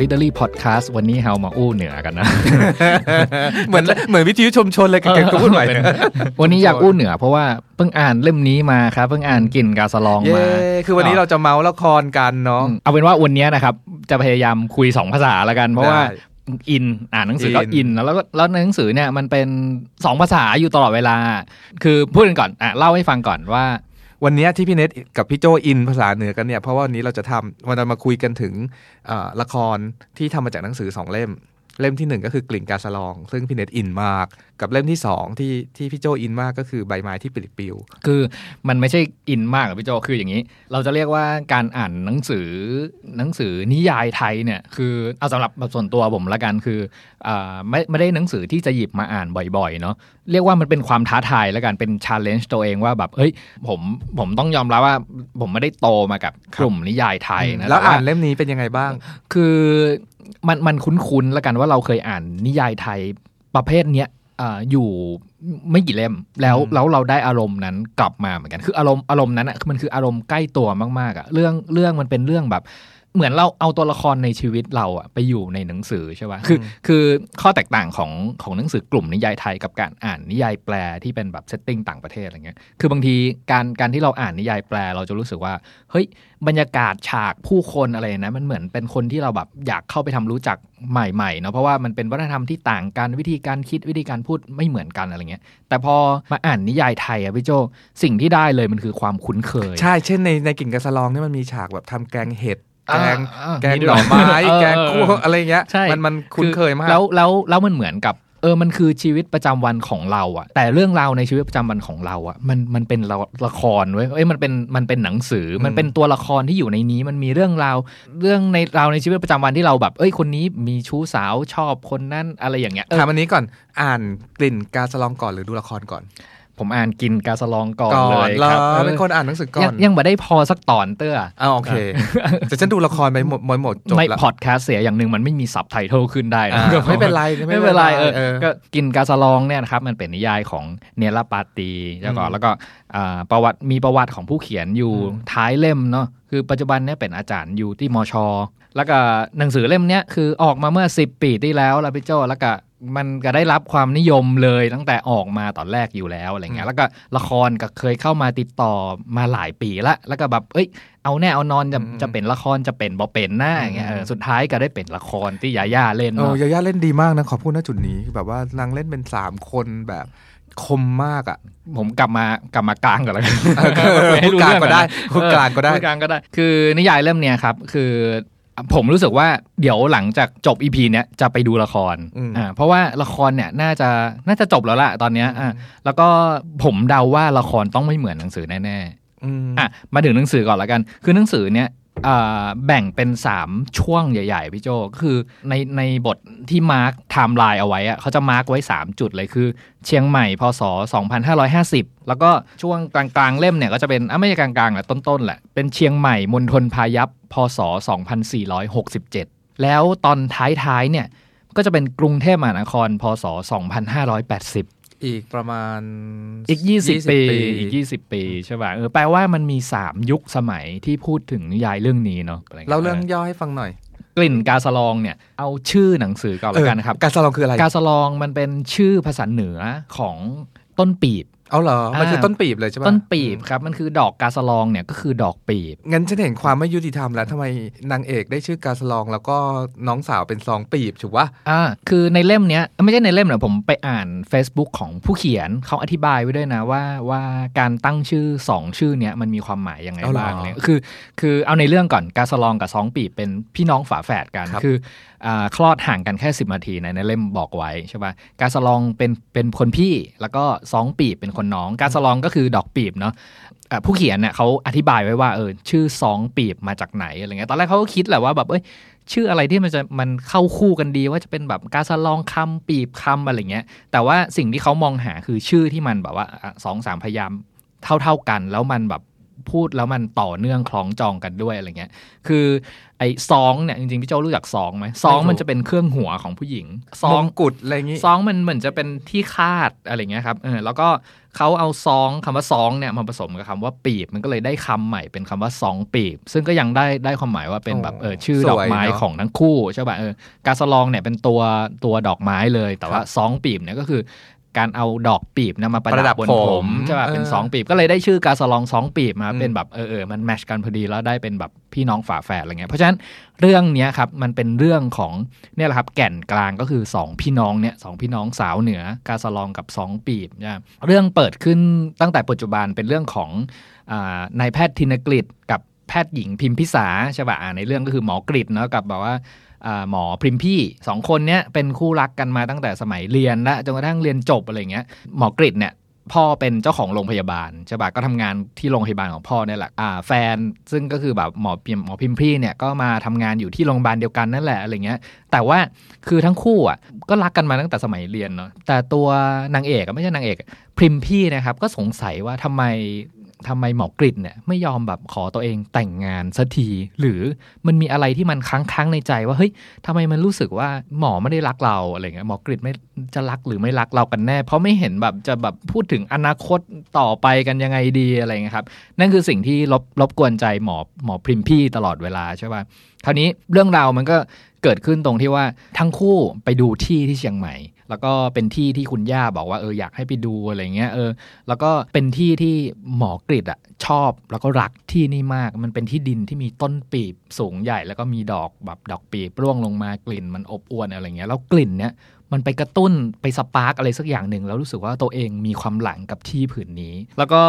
Readery Podcast วันนี้เฮามาอู้เหนือกันนะ เหมือนเหมือนวิทยุชมชนเลยแกก็พูดใหม่วันนี้อยากอู้เหนือเพราะว่าเพิ่งอ่านเล่มนี้มาครับเพิ่งอ่านกลิ่นกาสลองเย้มาคือวันนี้เราจะเมาส์ละครกันเนาะเอาเป็นว่าวันนี้นะครับจะพยายามคุยสองภาษาละกันเพราะว่าได้อินอ่านหนังสือก็อินอินแล้วแล้วก็แล้วในหนังสือเนี่ยมันเป็นสองภาษาอยู่ตลอดเวลา คือพูดกันก่อนอะเล่าให้ฟังก่อนว่า วันนี้ที่พี่เนทกับพี่โจอินภาษาเหนือกันเนี่ยเพราะว่าวันนี้เราจะทำวันจะมาคุยกันถึงละครที่ทำมาจากหนังสือสองเล่ม เล่มที่หนึ่งก็คือกลิ่นกาสลอง ซึ่งพี่เนทอินมากกับเล่มที่สองที่ที่พี่โจอินมากก็คือใบไม้ที่ปลิดปิว คือมันไม่ใช่อินมากอะพี่โจคืออย่างนี้ เราจะเรียกว่าการอ่านหนังสือหนังสือนิยายไทยเนี่ยคือเอาสำหรับแบบส่วนตัวผมละกันคืออ่าไม่ไม่ได้หนังสือที่จะหยิบมาอ่านบ่อยๆเนาะเรียกว่ามันเป็นความท้าทายแล้วกันเป็นชาเลนจ์ตัวเองว่าแบบเฮ้ยผมผมต้องยอมรับว่าผมไม่ได้โตมากับกลุ่มนิยายไทยนะแล้วต่อ่านเล่มนี้เป็นยังไงบ้าง คือมันมันคุ้นๆแล้วกันว่าเราเคยอ่านนิยายไทยประเภทเนี้ย อ่าอยู่ไม่กี่เล่มแล้วอืมแล้วเราได้อารมณ์นั้นกลับมาเหมือนกัน คืออารมณ์อารมณ์นั้นอะคือมันคืออารมณ์ใกล้ตัวมากๆอะเรื่องเรื่องมันเป็นเรื่องแบบ เหมือนเราเอาตัวละครในชีวิตเราอะไปอยู่ในหนังสือใช่ป่ะคือคือข้อแตกต่างของของหนังสือกลุ่มนิยายไทยกับการอ่านนิยายแปลที่เป็นแบบ setting ต่างประเทศอะไรเงี้ยคือบางทีการการที่เราอ่านนิยายแปลเราจะรู้สึกว่าเฮ้ยบรรยากาศฉากผู้คนอะไรนะมันเหมือนเป็นคนที่เราแบบอยากเข้าไปทำรู้จักใหม่ๆเนาะเพราะว่ามันเป็นวัฒนธรรมที่ต่างกันวิธีการคิดวิธีการพูดไม่เหมือนกันอะไรเงี้ยแต่พอมาอ่านนิยายไทยอะพี่โจสิ่งที่ได้เลยมันคือความคุ้นเคย ใช่เช่นในในกลิ่นกาสะลองเนี่ยมันมีฉากแบบทำแกงเห็ด แกงอ่าแกงมีด้วยหน่อไม้เออแกงคั่วอะไรเงี้ยใช่มันมันคุ้นเคยมากแล้วแล้วแล้วมันเหมือนกับเออ มันคือชีวิตประจำวันของเราอะแต่เรื่องราวในชีวิตประจำวันของเราอะมัน มันเป็นละละครเว้ย เอ้ย มันเป็น มันเป็นหนังสืออมมันเป็นตัวละครที่อยู่ในนี้ มันมีเรื่องราว เรื่องในราวในชีวิตประจำวันที่เราแบบ เอ้ย คนนี้มีชู้สาวชอบคนนั้นอะไรอย่างเงี้ยเออถามอันนี้ก่อน อ่านกลิ่นกาสลองก่อนหรือดูละครก่อน ผมอ่านกินกาสลองก่อนก่เลอนยเหรครับอเป็นคนอ่านหนังสือก่อยันงยังไม่ได้พอสักตอนเตื้ออ่าโอเคแต่ฉันดูละครไปหมดหมดหมดจบไม่แล้วพอดแคสต์เสียอย่างหนึ่งมันไม่มีซับไตเติลขึ้นได้นะอ่าไม่เป็นไรไม่เป็นไรเออเออก็กินกาสลองเนี่ยนะครับมันเป็นนิยายของเนลปาตีแล้วก็อืมแล้วก็อ่าประวัติมีประวัติของผู้เขียนอยู่อืมท้ายเล่มเนาะคือปัจจุบันเนี่ยเป็นอาจารย์อยู่ที่มช แล้วก็หนังสือเล่มเนี้ยคือออกมาเมื่อ 10 ปีที่แล้วแล้วพี่โจแล้วก็มันก็ได้รับความนิยมเลยตั้งแต่ออกมาตอนแรกอยู่แล้วอะไรเงี้ยแล้วก็ละครก็เคยเข้ามาติดต่อมาหลายปีละแล้วก็แบบเอ้ย เอาแน่เอานอนจะอืมจะเป็นละครจะเป็นบ่เป็นหน้าอย่างเงี้ยเออสุดท้ายก็ได้เป็นละครที่ยาย่าเล่นโอ้เนาะยาย่าเล่นดีมากนะขอพูดนะจุดนี้แบบว่านางเล่นเป็นสามคนแบบคมมากอะ ผมกลับมากลับมากลางก่อนแล้วกันพูดกลางก็ได้พูดกลางก็ได้พูดกลางก็ได้ คือนิยายเล่มเนี้ยครับ คือ ผมรู้สึกว่าเดี๋ยวหลังจากจบอีพีเนี้ยจะไปดูละครอืมอ่าเพราะว่าละครเนี่ยน่าจะน่าจะจบแล้วล่ะตอนเนี้ยอ่าแล้วก็ผมเดาว่าละครต้องไม่เหมือนหนังสือแน่อืมๆอะมาถึงหนังสือก่อนละกัน คือหนังสือเนี้ยอ่าแบ่งเป็น 3 ช่วงใหญ่ ๆ พี่โจก็คือในในบทที่ mark timeline เอาไว้อะเขาจะ mark ไว้ 3 จุดเลยคือ เชียงใหม่พศ 2550 แล้วก็ช่วงกลางๆ เล่มเนี่ยก็จะเป็นอะไม่ใช่กลางๆแหละต้นๆแหละเป็นเชียงใหม่มณฑลพายัพ พศ 2467 แล้วตอนท้ายๆเนี่ยก็จะเป็นกรุงเทพมหานคร พศ 2580 อีกประมาณอีก 20 ปี อีก 20 ปีใช่ป่ะเออแปลว่ามันมี 3 ยุคสมัยที่พูดถึงนิยายเรื่องนี้เนาะะไงี้ยเราเรื่องย่อให้ฟังหน่อยกลิ่นกาสลองเนี่ยเอาชื่อหนังสือก่อนแล้วกันนะครับ กาสลองคืออะไร กาสลองมันเป็นชื่อภาษาเหนือของต้นปีบ เอาเหรอ มันคืออ่าต้นปีบเลยใช่ปะต้นปีบครับ มันคือดอกกาสลองเนี่ยก็คือดอกปีบ งั้นฉันเห็นความไม่ยุติธรรมแล้วทำไมนางเอกได้ชื่อกาสลองแล้วก็น้องสาวเป็นซองปีบถูกปะอ่าคือในเล่มเนี้ยไม่ใช่ในเล่มหรอกผมไปอ่าน Facebook ของผู้เขียนเขาอธิบายไว้ด้วยนะว่าว่าการตั้งชื่อ 2 ชื่อเนี้ยมันมีความหมายยังไงเอาเหรอบ้างเลยคือ คือเอาในเรื่องก่อนกาสลองกับซองปีบเป็นพี่น้องฝาแฝดกันครับคืออ่า คลอดห่างกันแค่ 10นาทีในในเล่มบอกไว้ใช่ปะกาสลองเป็นเป็นคนพี่แล้วก็ซองปีบเป็นคนน้อง กาสลองก็คือดอกปีบเนาะผู้เขียนเนี่ยเขาอธิบายไว้ว่าเออชื่อซองปีบมาจากไหนอะไรเงี้ยตอนแรกเขาก็คิดแหละว่าแบบเอ้ยชื่ออะไรที่มันจะมันเข้าคู่กันดีว่าจะเป็นแบบกาสลองคำปีบคำอะไรเงี้ย แต่ว่าสิ่งที่เขามองหาคือชื่อที่มันแบบว่าสองสามพยางค์เท่า ๆกัน แล้วมันแบบ พูดแล้วมันต่อเนื่องคล้องจองกันด้วยอะไรเงี้ย คือไอ้ซองเนี่ยจริงๆพี่โจรู้จักซองไหมซองมันจะเป็นเครื่องหัวของผู้หญิงซมองงกุฎอะไรอย่างงี้ซองมันเหมือนจะเป็นที่คาดอะไรเงี้ยครับเออแล้วก็เขาเอาซองคำว่าซองเนี่ยมาผสมกับคำว่าปีบ มันก็เลยได้คำใหม่เป็นคำว่าซองปีบ ซึ่งก็ยังได้ได้ความหมายว่าเป็นแบบเออชื่อสวยดอกไม้เนอะของทั้งคู่ใช่ป่ะเออกาสลองเนี่ยเป็นตัวตัวดอกไม้เลย แต่ว่าซองปีบเนี่ยก็คือ การเอาดอกปีบเนยมาประประดัดับบบนผผมมใช่ป่ะเป็นเออสองปีบก็เลยได้ชื่อกาสลองสองปีบมาอืมเป็นแบบเออเออมันแมชกันพอดีแล้วได้เป็นแบบพี่น้องฝาแฝดอะไรเงี้ยเพราะฉะนั้นเรื่องเนี้ยครับมันเป็นเรื่องของเนี่ยแหละครับแก่นกลางก็คือสองพี่น้องเนี่ยสองพี่น้องสาวเหนือกาสลองกับสองปีบเนี่ยเรื่องเปิดขึ้นตั้งแต่ปัจจุบันเป็นเรื่องของอ่านายแพทย์ธินกฤษกับแพทย์หญิงพิมพิสาใช่ป่ะอ่าในเรื่องก็คือหมอกฤษเนาะกับแบบว่าอ่า หมอพริมพี่สองคนเนี้ยเป็นคู่รักกันมาตั้งแต่สมัยเรียนและจนกระทั่งเรียนจบอะไรเงี้ยหมอกฤษเนี่ยพ่อเป็นเจ้าของโรงพยาบาลใช่ปะก็ทำงานที่โรงพยาบาลของพ่อเนี่ยแหละอ่าแฟนซึ่งก็คือแบบหมอพิมหมอพิมพี่เนี่ยก็มาทำงานอยู่ที่โรงพยาบาลเดียวกันนั่นแหละอะไรเงี้ย แต่ว่าคือทั้งคู่อะก็รักกันมาตั้งแต่สมัยเรียนเนาะแต่ตัวนางเอกไม่ใช่นางเอก พิมพี่นะครับก็สงสัยว่าทำไม ทำไมหมอกฤษเนี่ยไม่ยอมแบบขอตัวเองแต่งงานสักที หรือมันมีอะไรที่มันค้างๆในใจว่าเฮ้ยทำไมมันรู้สึกว่าหมอไม่ได้รักเราอะไรเงี้ยหมอกริดไม่จะรักหรือไม่รักเรากันแน่ เพราะไม่เห็นแบบจะแบบพูดถึงอนาคตต่อไปกันยังไงดีอะไรเงี้ยครับ นั่นคือสิ่งที่รบรบกวนใจหมอหมอพริมพี่ตลอดเวลาใช่ป่ะคราวนี้เรื่องราวมันก็เกิดขึ้นตรงที่ว่าทั้งคู่ไปดูที่ที่เชียงใหม่ แล้วก็เป็นที่ที่คุณย่าบอกว่าเอออยากให้ไปดูอะไรเงี้ยเออ แล้วก็เป็นที่ที่หมอกริดอะชอบแล้วก็รักที่นี่มาก มันเป็นที่ดินที่มีต้นปีบสูงใหญ่ แล้วก็มีดอกแบบดอกปีบร่วงลงมากลิ่นมันอบอวนอะไรเงี้ยแล้วกลิ่นเนี้ยมันไปกระตุ้นไปสปาร์กอะไรสักอย่างหนึ่งแล้วรู้สึกว่าตัวเองมีความหลังกับที่ผืนนี้ แล้วก็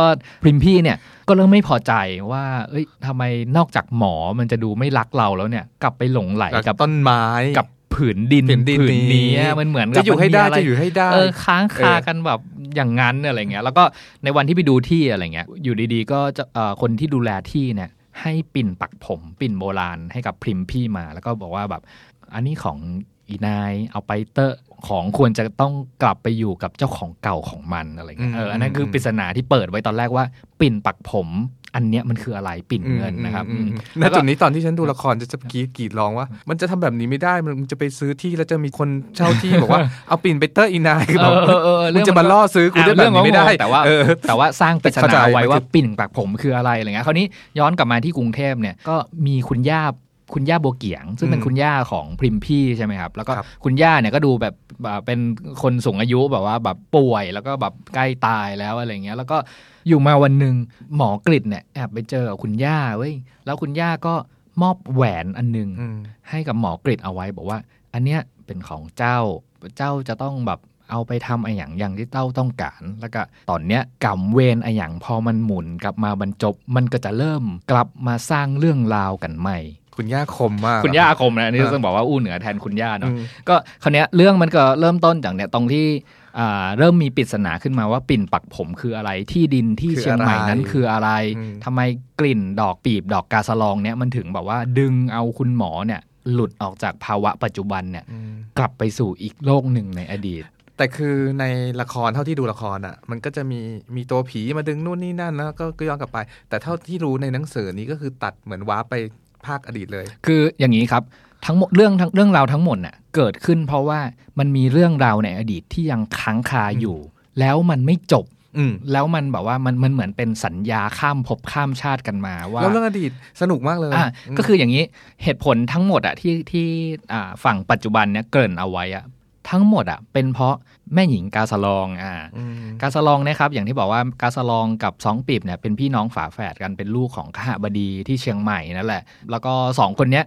พริมพี่เนี่ยก็เริ่มไม่พอใจว่า เอ้ยทำไมนอกจากหมอมันจะดูไม่รักเราแล้วเนี่ย กลับไปหลงไหลกักับบต้นไม้กับ ผืนดินผืนดินนี้อะมันเหมือนกับจะอยู่ให้ได้มันมีรจะอยู่ให้ได้เออค้างคาเออกันแบบอย่างนั้นอะไรเงี้ยแล้วก็ในวันที่ไปดูที่อะไรเงี้ยอยู่ดีๆ ก็จะเอ่อคนที่ดูแลที่เนี่ยให้ปิ่นปักผมปิ่นโบราณให้กับพริมพี่มา แล้วก็บอกว่าแบบอันนี้ของอีนายเอาไปเตอร์ของควรจะต้องกลับไปอยู่กับเจ้าของเก่าของมันอะไรเงี้ยเอออันนั้นคือปริศนาที่เปิดไว้ตอนแรกว่า ปิ่นปักผม อันเนี้ยมันคืออะไรปิ่นเงินนะครับอืมอืมณจุดนี้ตอนที่ฉันดูละครจะจะกรีดกรีดร้องว่า มันจะทำแบบนี้ไม่ได้มันจะไปซื้อที่แล้วจะมีคนเช่าที่บอกว่าเอาปิ่นไปเตอร์อีนายคือแบบเออเออเออมึงจะมาล่อซื้อกูได้แบบนี้ไม่ได้แต่ว่าเออแต่ว่าสร้างปริศเข้าใจนาไว้มันคือว่าปิ่นปักผมคืออะไรอะไรเงี้ยคราวนี้ย้อนกลับมาที่กรุงเทพเนี่ยก็มีคุณย่า คุณย่าบัวเกียง ซึ่งเป็นคุณย่าของพริมพี่ใช่ไหมครับ แล้วก็ครับคุณย่าเนี่ยก็ดูแบบแบบเป็นคนสูงอายุแบบว่าแบบป่วย แล้วก็แบบใกล้ตายแล้วอะไรเงี้ย แล้วก็อยู่มาวันหนึ่งหมอกฤษเนี่ยแอบไปเจอกับคุณย่าเว้ยแล้วคุณย่าก็มอบแหวนอันหนึงอืมให้กับหมอกฤษเอาไว้บอกว่า อันเนี้ยเป็นของเจ้าเจ้าจะต้องแบบเอาไปทำไออย่างอย่างที่เจ้าต้องการ แล้วก็ตอนเนี้ยกรรมเวรไออย่างพอมันหมุนกลับมาบรรจบ มันก็จะเริ่มกลับมาสร้างเรื่องราวกันใหม่ คุณย่าคมมาก คุณย่าอาคมนะอันนี่อ่าต้องบอกว่าอู้เหนือแทนคุณย่าอืเนาะมก็คราวเนี้ยเรื่องมันก็เริ่มต้นจากเนี่ยตรงที่อ่าเริ่มมีปริศนาขึ้นมาว่าปิ่นปักผมคืออะไรที่ดินที่คือเชียงใหม่อะไรนั้นคืออะไรอืมทำไมกลิ่นดอกปีบดอกกาสะลองเนี่ยมันถึงแบบว่าดึงเอาคุณหมอเนี่ยหลุดออกจากภาวะปัจจุบันเนี่ยอืมกลับไปสู่อีกโลกหนึ่งในอดีต แต่คือในละครเท่าที่ดูละครอะ มันก็จะมีมีตัวผีมาดึงนู่นนี่นั่นแล้วก็ก็ย้อนกลับไป แต่เท่าที่รู้ในหนังสือนี้ก็คือตัดเหมือนว้าร์ปไป ภาคอดีตเลย คืออย่างนี้ครับทั้งหมดเรื่องทั้งเรื่องราวทั้งหมดน่ะเกิดขึ้นเพราะว่ามันมีเรื่องราวในอดีตที่ยังค้างคาอยู่ แล้วมันไม่จบอืมแล้วมันแบบว่ามันมันเหมือนเป็นสัญญาข้ามภพข้ามชาติกันมาว่าแล้วเรื่องอดีตสนุกมากเลยอะมก็คืออย่างนี้เหตุผลทั้งหมดอะที่ที่อ่าฝั่งปัจจุบันเนี่ยเกริ่นเอาไว้อะทั้งหมดอะเป็นเพราะ แม่หญิงกาสะลองอ่ามกาสะลองนะครับอย่างที่บอกว่ากาสะลองกับสองปีบเนี่ยเป็นพี่น้องฝาแฝดกันเป็นลูกของขหบดีที่เชียงใหม่นั่นแหละ แล้วก็สองคนเนี้ย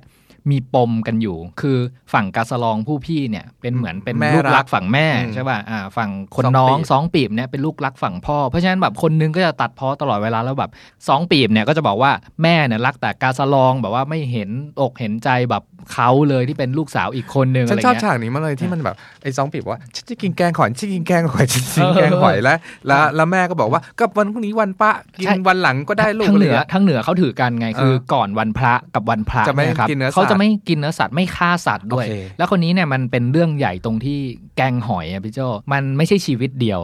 มีปมกันอยู่ คือฝั่งกาสะลองผู้พี่เนี่ยเป็นเหมือนเป็นแม่ลูกรัรักกฝั่งแม่อืมใช่ป่ะอ่าฝั่งคนสองน้องปีบสองปีบเนี่ยเป็นลูกรักฝั่งพ่อ เพราะฉะนั้นแบบคนนึงก็จะตัดพ้อตลอดเวลาแล้วแบบสองปีบเนี่ยก็จะบอกว่าแม่เนี่ยรักแต่กาสะลองแบบว่าไม่เห็นอกเห็นใจแบบ เขาเลยที่เป็นลูกสาวอีกคนนึงฉัอะนไรชอบเงี้ยฉากนี้มากเลยที่มันแบบไอ้ซองปีบอกว่าฉันจะกินแกงหอยฉันจะกินแกงหอยฉันจะกินแกงหอยแล้วแล้วแล้วแม่ก็บอกว่าก็วันพรุ่งนี้วันปะกินใช่วันหลังก็ได้ลูกทั้งเหนืออะไรงี้ยทั้งเหนือเขาถือกันไงคือเออก่อนวันพระกับวันพระจะไม่เยครับกินเนื้อสัตว์เขาจะไม่กินเนื้อสัตว์ไม่ฆ่าสัตว์ด้วยโอเคแล้วคนนี้เนี่ยมันเป็นเรื่องใหญ่ตรงที่แกงหอยอะพี่โจมันไม่ใช่ชีวิตเดียว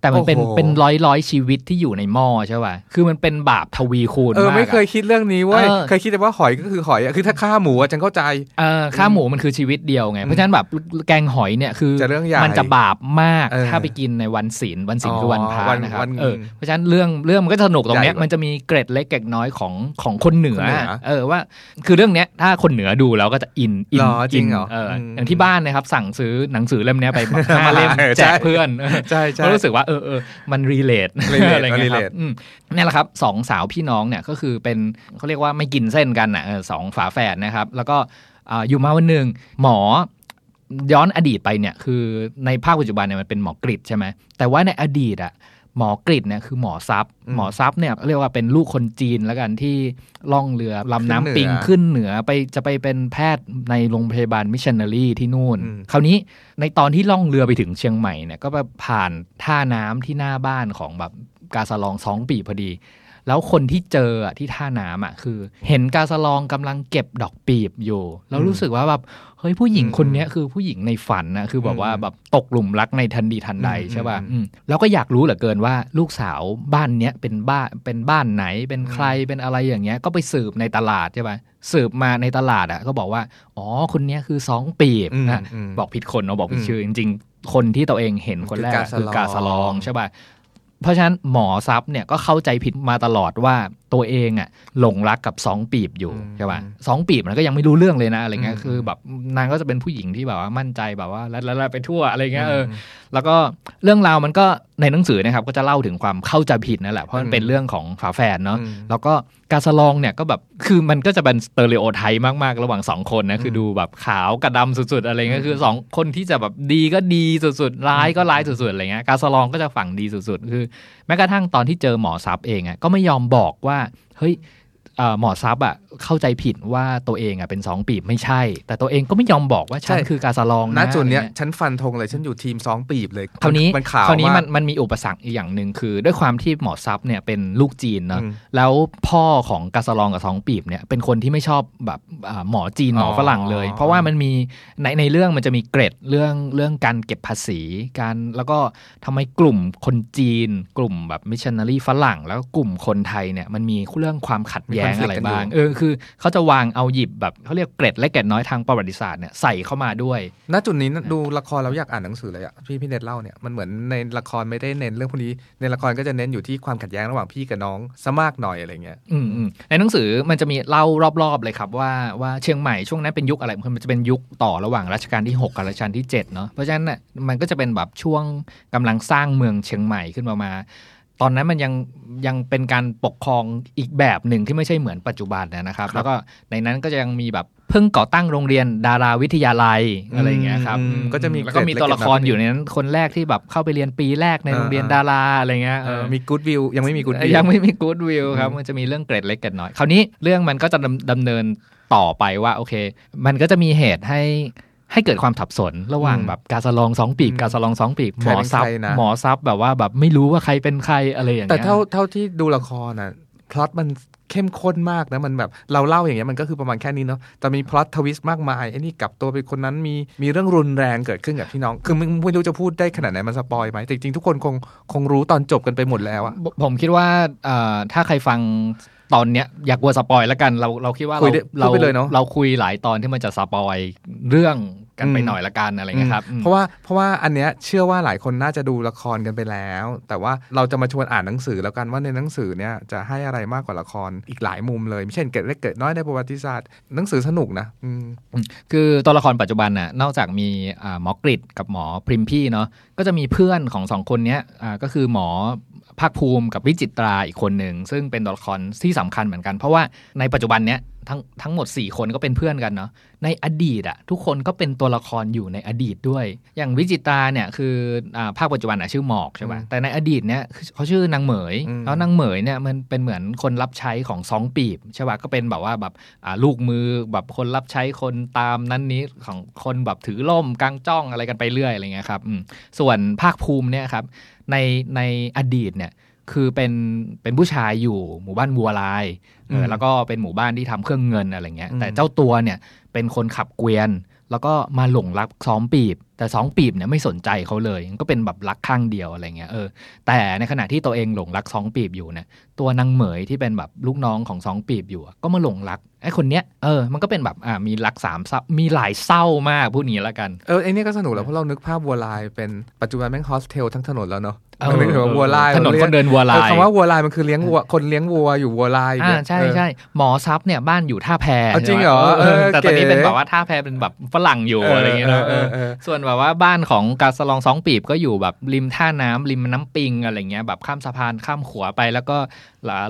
แต่มันเป็นโอ้โหเป็นร้อยร้อยชีวิตที่อยู่ในหม้อใช่ป่ะ คือมันเป็นบาปทวีคูณเออมากไม่เคยอะคิดเรื่องนี้เว้ยเออเคยคิดแต่ว่าหอยก็คือหอยอะคือถ้าฆ่าหมูอะฉันเข้าใจ เออค่าหมูมันคือชีวิตเดียวไง เพราะฉะนั้นแบบแกงหอยเนี่ยคือจะเรื่องใหญ่มันจะบาปมากเออถ้าไปกินในวันศีลวันศีลอ๋อคือวันพระวันนะครับวันเออเพราะฉะนั้นเรื่องเรื่องมันก็จะสนุกตรงเนี้ยใหญ่กว่ามันจะมีเกร็ดเล็กเกร็ดน้อยของของคนเหนือคนเหนือ เออว่า คือเรื่องเนี้ยถ้าคนเหนือดูแล้วก็จะอินอิหรอจริงเหรอเอออมอย่างที่บ้านนะครับสั่งซื้อหนังสือเล่มเนี้ยไปแบบห้าเล่มเออแจใช่กเพื่อนใช่ใช่ก็รู้สึกว่าเออเออมันรีเลท relate อะไรเงี้ยครับ relate อืมนี่แหละครับสองสาวพี่น้องเนี่ยก็คือเป็นเขาเรียกว่าไม่กินเส้นกันอะเออสองฝาแฝดนะครับ แล้วก็อ่าอยู่มาวันหนึ่งหมอย้อนอดีตไปเนี่ยคือในภาคปัจจุบันเนี่ยมันเป็นหมอกริดใช่ไหมแต่ว่าในอดีตอะ หมอกริดเนี่ยคือหมอซับอืมหมอซับเนี่ยเรียกว่าเป็นลูกคนจีนแล้วกันที่ล่องเรือลำน้ำปิงขึ้นเหนือขึ้นเหนือไปจะไปเป็นแพทย์ในโรงพยาบาลมิชชันนารีที่นู่นอืมคราวนี้ในตอนที่ล่องเรือไปถึงเชียงใหม่เนี่ยก็ไปผ่านท่าน้ำที่หน้าบ้านของแบบกาสะลองสองปีพอดี แล้วคนที่เจออะที่ท่าน้ำอะคือ เห็นกาสะลองกำลังเก็บดอกปีบอยู่แล้วรู้สึกว่าแบบเฮ้ยผู้หญิงคนเนี้ยคือผู้หญิงในฝันนะคือแบบว่าแบบตกหลุมรักในทันทีทันใดอืมใช่ป่ะอืมอืมแล้วก็อยากรู้เหลือเกินว่าลูกสาวบ้านเนี้ยเป็นบ้านเป็นบ้านไหนเป็นใครเป็นอะไรอย่างเงี้ย ก็ไปสืบในตลาดใช่ป่ะสืบมาในตลาดอะ ก็บอกว่า อ๋อคนเนี้ยคือสองปีบอืมนะอืมบอกผิดคนเนาะบอกผิดอืมชื่อจริง ๆ คนที่ตัวเองเห็นคนแรกอะคืคืออกากาสะสะลลอองงใช่ป่ะ เพราะฉะนั้นหมอซับเนี่ยก็เข้าใจผิดมาตลอดว่า ตัวเองอะหลงรักกับสองปีบอยู่อืมใช่ป่ะสองปีบมันก็ยังไม่รู้เรื่องเลยนะอะไรเงี้ยอืมคือแบบนางก็จะเป็นผู้หญิงที่แบบว่ามั่นใจแบบว่าแล้วแล้วไปทั่วอะไรเงี้ยเอออมแล้วก็เรื่องราวมันก็ในหนังสือนะครับก็จะเล่าถึงความเข้าใจผิดนั่นแหละเพราะมันเป็นเรื่องของฝาแฝดเนาะอืมแล้วก็กาสะลองเนี่ยก็แบบคือมันก็จะเป็นสเตอริโอไทป์มากๆ ระหว่างสองคนนะคือดูแบบขาวกับดำสุด ๆ อะไรเงี้ยคือสองคนที่จะแบบดีก็ดีสุดๆร้ายก็ร้ายสุดๆอะไรเงี้ยกาสะลองก็จะฝั่งดีสุดๆ คือ แม้กระทั่งตอนที่เจอหมอซับเองอะก็ไม่ยอมบอกว่าเฮ้ย หมอซับอะเข้าใจผิดว่าตัวเองอะเป็นสองปีบไม่ใช่ แต่ตัวเองก็ไม่ยอมบอกว่าฉันใช่คือกาสะลองณนะจุดเนี้ยอะไรงี้ฉันฟันธงเลยฉันอยู่ทีมสองปีบเลยคราวนี้มันขาวคราวนี้มามักนมันมีอุปสรรคอีกอย่างหนึ่งคือ ด้วยความที่หมอซับเนี่ยเป็นลูกจีนเนาะอืมแล้วพ่อของกาสะลองกับสองปีบเนี่ยเป็นคนที่ไม่ชอบแบบอ่าหมอจีนหมอฝรั่งเลยอ๋อเพราะว่ามันมีในในเรื่องมันจะมีเกร็ดเรื่องเรื่องการเก็บภาษีการแล้วก็ทำไมกลุ่มคนจีน กลุ่มแบบมิชชันนารีฝรั่ง แล้วก็กลุ่มคนไทยเนี่ยมันมีเรื่องความขัดแย้งมี conflict อะไรบ้างกันอยู่เออคือเขาจะวางเอาหยิบแบบเขาเรียกเกร็ดและเกร็ดน้อยทางประวัติศาสตร์เนี่ยใส่เข้ามาด้วยณจุดนี้ดูละครเราอยากอ่านหนังสือเลยอะพี่พี่เน็ตเล่าเนี่ยมันเหมือนในละครไม่ได้เน้นเรื่องพวกนี้ในละครก็จะเน้นอยู่ที่ความขัดแย้งระหว่างพี่กับน้องซะมากหน่อยอะไรเงี้ยอืมอืมในหนังสือมันจะมีเล่ารอบๆเลยครับว่าว่าเชียงใหม่ช่วงนั้นเป็นยุคอะไรมันจะเป็นยุคต่อระหว่างรัชกาลที่ 6 กับรัชกาลที่7เนาะเพราะฉะนั้นน่ะมันก็จะเป็นแบบช่วงกำลังสร้างเมืองเชียงใหม่ขึ้นมามา ตอนนั้นมันยังยังเป็นการปกครองอีกแบบหนึ่งที่ไม่ใช่เหมือนปัจจุบันนะครับครับ แล้วก็ในนั้นก็จะยังมีแบบเพิ่งก่อตั้งโรงเรียนดาราวิทยาลัยอะไรอย่างเงี้ยครับอืมอืก็จะมีแล้วก็มีตัวละครอยู่ในนั้นคนแรกที่แบบเข้าไปเรียนปีแรกในโรงเรียนอ่าดาราอะไรเงี้ยเอเอออมีกู๊ดวิวยังไม่มีกู๊ดวิวยังไม่มีกู๊ดวิวครับอืมมันจะมีเรื่องเกรดเล็กเกรดน้อยคราวนี้เรื่องมันก็จะดำดำเนินต่อไปว่าโอเค มันก็จะมีเหตุให้ ให้เกิดความสับสนระหว่างอืมแบบกาสะลองสองปีบอืมกาสะลองสองปีบใคหมรอเป็นซับใครนะหมอซับแบบว่าแบบไม่รู้ว่าใครเป็นใครอะไรอย่างแต่เงี้ยเท่าเท่าที่ดูละครน่ะพล็อตมันเข้มข้นมากนะมันแบบเราเล่าอย่างเงี้ยมันก็คือประมาณแค่นี้เนาะแต่มี plot twist มากมายไอ้นี่กลับตัวเป็นคนนั้นมีมีเรื่องรุนแรงเกิดขึ้นกับพี่น้อง คือมึงไม่รู้จะพูดได้ขนาดไหนมัน spoil ไหมแต่จริงๆทุกคนคงคงรู้ตอนจบกันไปหมดแล้วอะผมผมคิดว่าเอ่อถ้าใครฟัง ตอนเนี้ยอยากกลัว spoil แล้วกันเราเราคิดว่าคุเรายได้เราพูดไปเลยเนอะเราคุยหลายตอนที่มันจะ spoil เรื่องกันไปอืมหน่อยละกันอะไรเงี้ยครับเพราะว่าเพราะว่าอันเนี้ยเชื่อว่าหลายคนน่าจะดูละครกันไปแล้ว แต่ว่าเราจะมาชวนอ่านหนังสือแล้วกันว่าในหนังสือเนี้ยจะให้อะไรมากกว่าละครอีกหลายมุมเลยเช่นเกร็ดเล็กเกร็ดน้อยในประวัติศาสตร์หนังสือสนุกนะอืมคือตัวละครปัจจุบันน่ะนอกจากมีอ่าหมอกริดกับหมอพริมพี่เนาะ ก็จะมีเพื่อนของสองคนเนี้ยอ่าก็คือหมอภาคภูมิกับวิจิตราอีกคนหนึ่ง ซึ่งเป็นตัวละครที่สำคัญเหมือนกัน เพราะว่าในปัจจุบันเนี้ยทั้งทั้งหมด 4 คนก็เป็นเพื่อนกันเนาะในอดีตอะทุกคนก็เป็นตัวละครอยู่ในอดีตด้วย อย่างวิจิตราเนี่ยคืออ่าภาคปัจจุบันอะชื่อหมอกใช่ป่ะอืมแต่ในอดีตเนี่ยเขาชื่อนางเหมยอืมแล้วนางเหมยเนี่ยมันเป็นเหมือนคนรับใช้ของสองปีบใช่ป่ะก็เป็นแบบว่าแบบอ่าลูกมือแบบคนรับใช้คนตามนั้นนี้ของคนแบบถือล่มกางจ้องอะไรกันไปเรื่อยอะไรเงี้ยครับอืมส่วนภาคภูมิเนี่ยครับในในอดีตเนี่ยคือเป็นเป็นผู้ชายอยู่หมู่บ้านวัวลายเอออืมแล้วก็เป็นหมู่บ้านที่ทำเครื่องเงินอะไรเงี้ยอืมแต่เจ้าตัวเนี่ยเป็นคนขับเกวียน แล้วก็มาหลงรักซ้อมปีบ แต่สองปีบเนี่ยไม่สนใจเขาเลย ก็เป็นแบบรักข้างเดียวอะไรเงี้ยเออแต่ในขณะที่ตัวเองหลงรักสองปีบอยู่เนี่ยตัวนางเหมยที่เป็นแบบลูกน้องของสองปีบอยู่อะก็มาหลงรัก ไอ้คนเนี้ยเออมันก็เป็นแบบอ่ามีรักสามเศร้ามีหลายเศร้ามากพูดนี้แล้วกันเออไอ้นี่ก็สนุกแล้วเพราะเรานึกภาพวัวลายเป็นปัจจุบันแม่งโฮสเทลทั้งถนนแล้วเนาะเออนึกถึงว่าวัวลายถนนคนเดินวัวลายเออคำว่าวัวลายมันคือเลี้ยงวัวคนเลี้ยงวัวอยู่วัวลายอย่างอ่าเงี้ยใช่เออใช่หมอซับเนี่ยบ้านอยู่ท่าแพเอาจริงเหรอใช่ไมเออแต่ตอนนี้เก๋เป็นแบบว่าท่าแพเป็นแบบฝรั่งอยู่อะไรเงี้ยเนอะเอเอออเออส่วนแบบว่าบ้านของกาสลองสองปีบก็อยู่แบบริมท่าน้ำริมน้ำปิงอะไรเงี้ยแบบข้ามสะพานข้ามขัวไปแล้วก็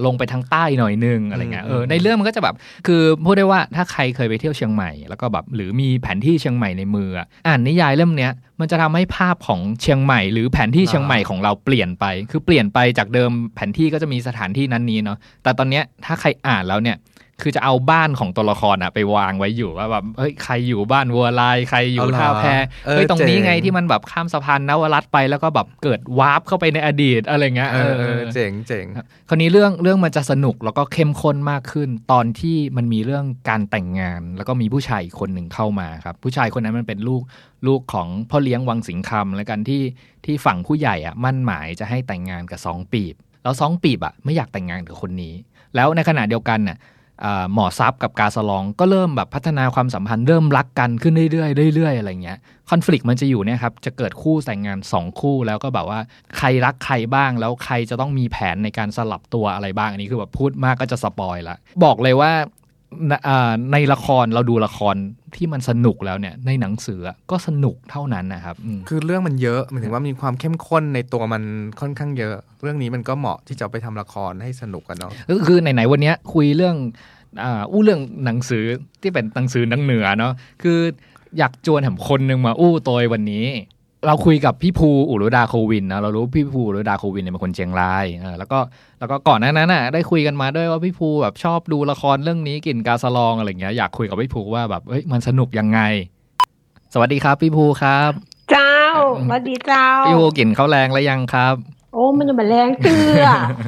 ลงไปทางใต้หน่อยนึงอะไรเงี้ยเออในเรื่องมันก็จะแบบคือพูดได้ว่าถ้าใครเคยไปเที่ยวเชียงใหม่ แล้วก็แบบหรือมีแผนที่เชียงใหม่ในมืออะอ่านนิยายเล่มเนี้ยมันจะทำให้ภาพของเชียงใหม่ หรือแผนที่เชียงใหม่ของเราเปลี่ยนไป คือเปลี่ยนไปจากเดิมแผนที่ก็จะมีสถานที่นั้นนี้เนาะแต่ตอนเนี้ยถ้าใครอ่านแล้วเนี่ย คือจะเอาบ้านของตัวละครอะไปวางไว้อยู่ว่าแบบเฮ้ยใครอยู่บ้านวัวลายใครอยู่เอาเหรอท่าแพเออเฮ้ยตรงนี้เจ๋งไงที่มันแบบข้ามสะพานนวรัตน์ไปแล้วก็แบบเกิดวาร์ปเข้าไปในอดีตอะไรเงี้ยเออเออเออเจ๋งเจ๋งคราวนี้เรื่องเรื่องมันจะสนุกแล้วก็เข้มข้นมากขึ้น ตอนที่มันมีเรื่องการแต่งงาน แล้วก็มีผู้ชายอีกคนหนึ่งเข้ามาครับ ผู้ชายคนนั้นมันเป็นลูกลูกของพ่อเลี้ยงวังสิงคำแล้วกันที่ที่ฝั่งผู้ใหญ่อะมั่นหมายจะให้แต่งงานกับสองปีบ แล้วสองปีบอะไม่อยากแต่งงานกับคนนี้ แล้วในขณะเดียวกันน่ะอ่า หมอซับกับกาสลองก็เริ่มแบบพัฒนาความสัมพันธ์เริ่มรักกันขึ้นเรื่อยๆเรื่อยๆอะไรเงี้ยคอน FLICT มันจะอยู่เนี่ยครับจะเกิดคู่แต่งงาน 2 คู่แล้วก็แบบว่าใครรักใครบ้างแล้วใครจะต้องมีแผนในการสลับตัวอะไรบ้างอันนี้คือแบบพูดมากก็จะสปอยละบอกเลยว่า ในอ่าในละครเราดูละครที่มันสนุกแล้วเนี่ย ในหนังสือก็สนุกเท่านั้นนะครับอืมคือเรื่องมันเยอะหมายถึงว่ามีความเข้มข้นในตัวมันค่อนข้างเยอะ เรื่องนี้มันก็เหมาะที่จะเอาไปทำละครให้สนุกกันเนาะก็คือไหนๆวันเนี้ยคุยเรื่องอ่าอู้เรื่องหนังสือที่เป็นหนังสือหนังเหนือเนาะคืออยากจวนแถมคนหนึ่งมาอู้ตัววันนี้ เราคุยกับพี่ภูอุรุดาโควินนะเรารู้พี่ภูอุรุดาโควินเนี่ยเป็นคนเชียงรายเออแล้วก็แล้วก็ก่อนหน้านั้นน่ะได้คุยกันมาด้วยว่าพี่ภูแบบชอบดูละครเรื่องนี้กลิ่นกาสลองอะไรเงี้ยอยากคุยกับพี่ภูว่าแบบเฮ้ยมันสนุกยังไง สวัสดีครับ พี่ภูครับ เจ้าอืมสวัสดีเจ้าพี่ภูกลิ่นข้าวแรงแล้วยังครับ โอ้มันจะมาแรงเตือ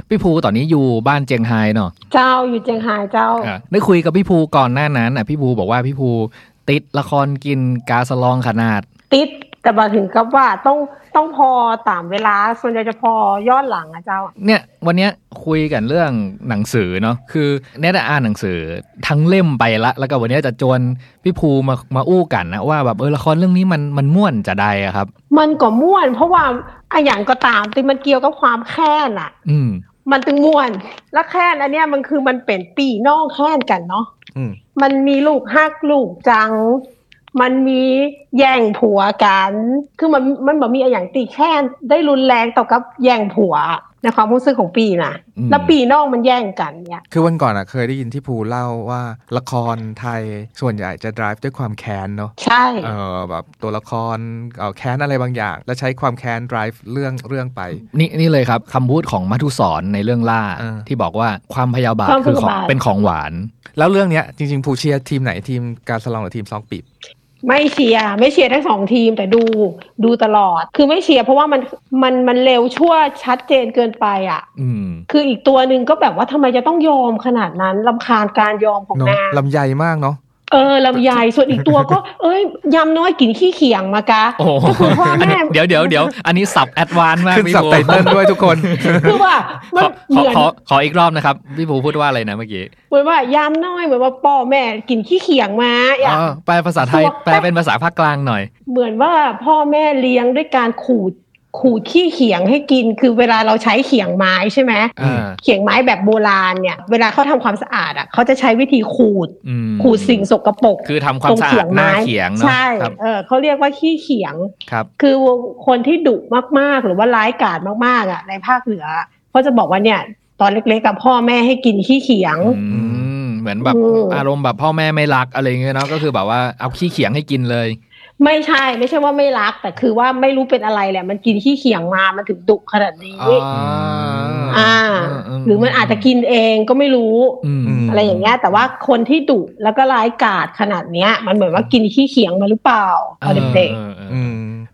พี่ภูตอนนี้อยู่บ้านเจียงไฮ้เนาะเจ้าอยู่เจียงไฮ้เจ้าอะได้คุยกับพี่ภูก่อนหน้านั้นอะพี่ภูบอกว่าพี่ภูติดละครกินกาสลองขนาด ติด แต่มาถึงกับว่าต้องต้องพอตามเวลาส่วนใหญ่จะพอย้อนหลังอะเจ้า เนี่ยวันเนี้ยคุยกันเรื่องหนังสือเนาะคือเนี่ยได้อ่านหนังสือทั้งเล่มไปละ แล้วก็วันเนี้ยจะจวนพี่ภูมามาอู้กันนะว่าแบบเออละครเรื่องนี้มันมันม่วนจะได้อะครับ มันก็ม่วน เพราะว่าอะอย่างก็ตามที่มันเกี่ยวกับความแค้นอะอืมมันตึงม่วน และแค้นอันเนี้ยมันคือมันเป็นปีน้องแค้นกันเนาะอืมมันมีลูกฮักลูกจัง มันมีแย่งผัวกัน คือมันมันแบบมีอะไรอย่างตีแค้นได้รุนแรงต่อกับแย่งผัวในความรู้สึกของปีนะอืมแล้วปีน้องมันแย่งกันเนี่ย คือวันก่อนอะเคยได้ยินที่ภูเล่าว่าละครไทยส่วนใหญ่จะ drive ด้วยความแค้นเนาะ ใช่ เออแบบตัวละครเอาแค้นอะไรบางอย่าง แล้วใช้ความแค้น drive เรื่องเรื่องไป นี่นี่เลยครับคำพูดของมัทุสรในเรื่องล่าอ่าที่บอกว่าความพยาบาทความคือของพยาบาทเป็นของหวาน แล้วเรื่องเนี้ยจริงๆภูเชียร์ทีมไหนทีมการสลองหรือทีมซองปีบ ไม่เชียร์ไม่เชียร์ทั้งสองทีมแต่ดูดูตลอด คือไม่เชียร์เพราะว่ามันมันมันเร็วชั่วชัดเจนเกินไปอะอืมคืออีกตัวหนึ่งก็แบบว่าทำไมจะต้องยอมขนาดนั้นลำคาญการยอมของเนาะนางลำใหญ่มากเนาะ เออลำไยส่วนอีกตัวก็ เอ้ยยำน้อยกินขี้เขียงมากะโอ้โหก็คือพ่ออันแม่นี้เดี๋เดี๋ยวเดี๋ยวเดี๋ยวอันนี้ศัพท์ advance มากขึ้นพี่ภูไตเติ้ลด้วยทุกคนคือว่าขมันอเหขอมือนขอขออีกรอบนะครับพี่ภูพูดว่าอะไรนะเมื่อกี้เหมือนว่ายำน้อยเหมือนว่าพ่อแม่กินขี้เขียงมาอย่าอ๋อแปลภาษาไทยตัวแปลเป็นภาษาภาคกลางหน่อย เหมือนว่าพ่อแม่เลี้ยงด้วยการขูด ขูดขี้เขียงให้กินคือเวลาเราใช้เขียงไม้ใช่ไหมอ่าเขียงไม้แบบโบราณเนี่ย เวลาเขาทำความสะอาดอะเขาจะใช้วิธีขูดอืมขูดสิ่งสกปรกคือทำความสะอาดหน้าเขียงเนาะใช่ครับเออเขาเรียกว่าขี้เขียงครับคือคนที่ดุมากๆ หรือว่าร้ายกาจมากๆอะในภาคเหนือเขาจะบอกว่าเนี่ย ตอนเล็กๆกับพ่อแม่ให้กินขี้เขียงอืมเหมือนแบบอืมอารมณ์แบบพ่อแม่ไม่รักอะไรเงี้ยเนาะก็คือแบบว่าเอาขี้เขียงให้กินเลย ไม่ใช่ไม่ใช่ว่าไม่รัก แต่คือว่าไม่รู้เป็นอะไรแหละ มันกินขี้เขียงมามันถึงดุขนาดนี้อ่า หรือมันอาจจะกินเองก็ไม่รู้อืมอะไรอย่างเงี้ย แต่ว่าคนที่ดุแล้วก็ร้ายกาจขนาดเนี้ย มันเหมือนว่ากินขี้เขียงมาหรือเปล่าเอาเด็กอ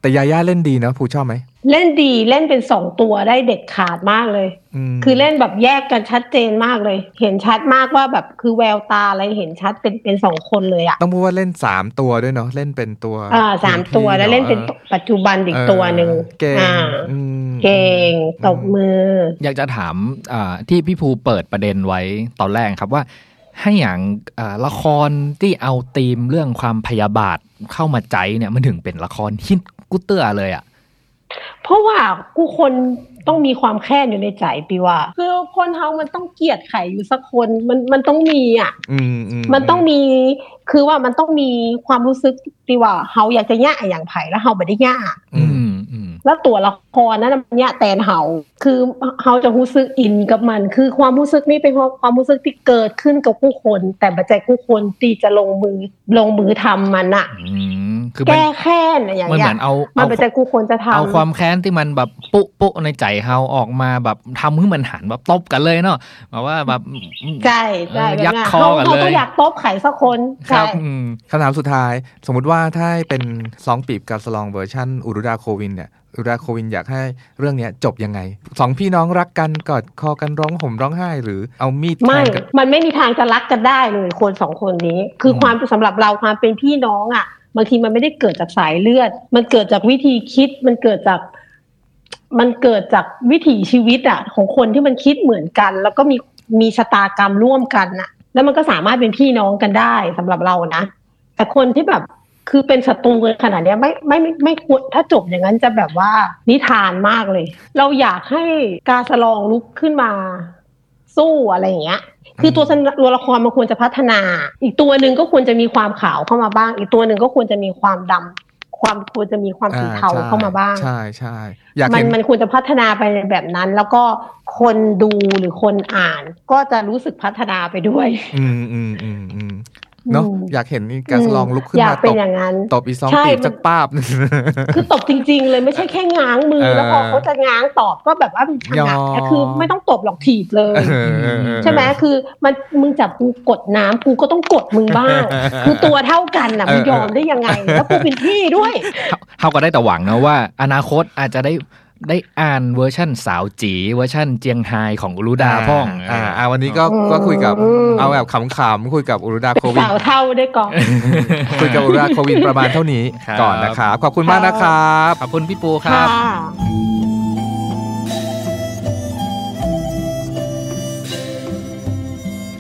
แต่ยาย่าเล่นดีเนาะภูชอบไหมๆเล่นดีเล่นเป็นสองตัวได้เด็ดขาดมากเลยมคือเล่นแบบแยกกันชัดเจนมากเลย เห็นชัดมากว่าแบบคือแววตาอะไรเห็นชัดเป็นเป็นสองคนเลยอะต้องพูดว่าเล่นสามตัวด้วยเนาะเล่นเป็นตัวอ่าสามตัวแล้วเล่นเป็นออปัจจุบันอีกตัวหนึ่งเก่งอ่าอืมเก่งตบมือ อยากจะถามอ่าที่พี่ภูเปิดประเด็นไว้ตอนแรกครับว่าให้อย่างอ่าละครที่เอาธีมเรื่องความพยาบาทเข้ามาใจเนี่ยมันถึงเป็นละครฮิต กุเตอร์เลยอะเพราะว่ากูคนต้องมีความแค้นอยู่ในใจปีว่า คือคนเฮามันต้องเกลียดใครอยู่สักคนมันมันต้องมีอะอืมอืมันต้องมี คือว่ามันต้องมีความรู้สึกปีว่าเฮาอยากจะแย่อย่างไผ่แล้วเฮาไม่ได้แย่อือืมมอืม แล้วตัวละครนั้นน่ะมันแย่แตนเฮาคือเฮาจะรู้สึกอินกับมัน คือความรู้สึกนี้เป็นความรู้สึกที่เกิดขึ้นกับผู้คน แต่บัจจัยผู้คนที่จะลงมือลงมือทำมันอะอืมคือมันแก้แค้นอะอย่างมันเหเงี้มืยอนเอามันเอาบัจจัยผู้คนจะทำเอาความแค้นที่มันแบบปุ๊ปุ๊ในใจเฮาออกมาแบบทำให้มันหันแบบตบกันเลยเนาะแบบว่าแบบใช่ใช่เออแบบยัดนั้นคอกันเขาเลยต้องอยากตบไข่สักคนครัใช่บอืมคำถามสุดท้าย สมมุติว่าถ้าเป็นสองปีบกับสลองเวอร์ชันอุรุดาโควินเนี่ยอุรุดาโควินอยากให้เรื่องเนี้ยจบยังไงสองพี่น้องรักกันกอดคอกันร้องห่มร้องไห้หรือเอามีดแทไม่งกันมันไม่มีทางจะรักกันได้เลยคนสองคนนี้ คืออมความสำหรับเราความเป็นพี่น้องอะบางทีมันไม่ได้เกิดจากสายเลือด มันเกิดจากวิธีคิดมันเกิดจาก มันเกิดจากวิถีชีวิตอะของคนที่มันคิดเหมือนกัน แล้วก็มีมีชะตากรรมร่วมกันน่ะ แล้วมันก็สามารถเป็นพี่น้องกันได้สำหรับเรานะแต่คนที่แบบ คือเป็นศัตรูกันขนาดเนี้ยไม่ไม่ไม่ไม่ควรถ้าจบอย่างนั้นจะแบบว่านิทานมากเลย เราอยากให้กาสลองลุกขึ้นมา สู้อะไรอย่างเงี้ยคือตัวตัวละครมันควรจะพัฒนา อีกตัวหนึ่งก็ควรจะมีความขาวเข้ามาบ้าง อีกตัวหนึ่งก็ควรจะมีความดำความควรจะมีความสีเทาอ่เข้ามาบ้าง ใช่ใช่อยากมันเห็นมันควรจะพัฒนาไปในแบบนั้น แล้วก็คนดูหรือคนอ่าน ก็จะรู้สึกพัฒนาไปด้วย อืมอืมอืมอืม เนาะอืมอยากเห็นนี่การสลองลุกขึ้นอยามากเป็ตนบอย่างนั้นตบอีสองใช่ปีบมันสักป้าบคือตบจริง ๆ เลยไม่ใช่แค่ง้างมือเออแล้วพอเขาจะง้างตอบก็แบบว่าเป็นขยอนาดเนี่ยคือไม่ต้องตบหรอกถีบเลยเออเออเออใช่ไหมคือมันมึงจับกูกดน้ำกูก็ต้องกดมึงบ้าง คือตัวเท่ากันน่ะเออมึงยอมได้ยังไง แล้วกูเป็นพี่ด้วยเฮาก็ได้แต่หวังนะว่า อนาคตอาจจะได้ ได้อ่านเวอร์ชั่นสาวจีเวอร์ชั่นเจียงไฮของอุรุดาพ่องอ่าอ่าวันนี้ก็ก็คุยกับอืมเอาแบบขำๆคุยกับอุรุดาโควินสาวเท่าได้ก่อนคุยกับอุรุดาโควินประมาณเท่านี้ครับก่อนนะครับขอบคุณมากนะครับขอบคุณพี่ปูครับ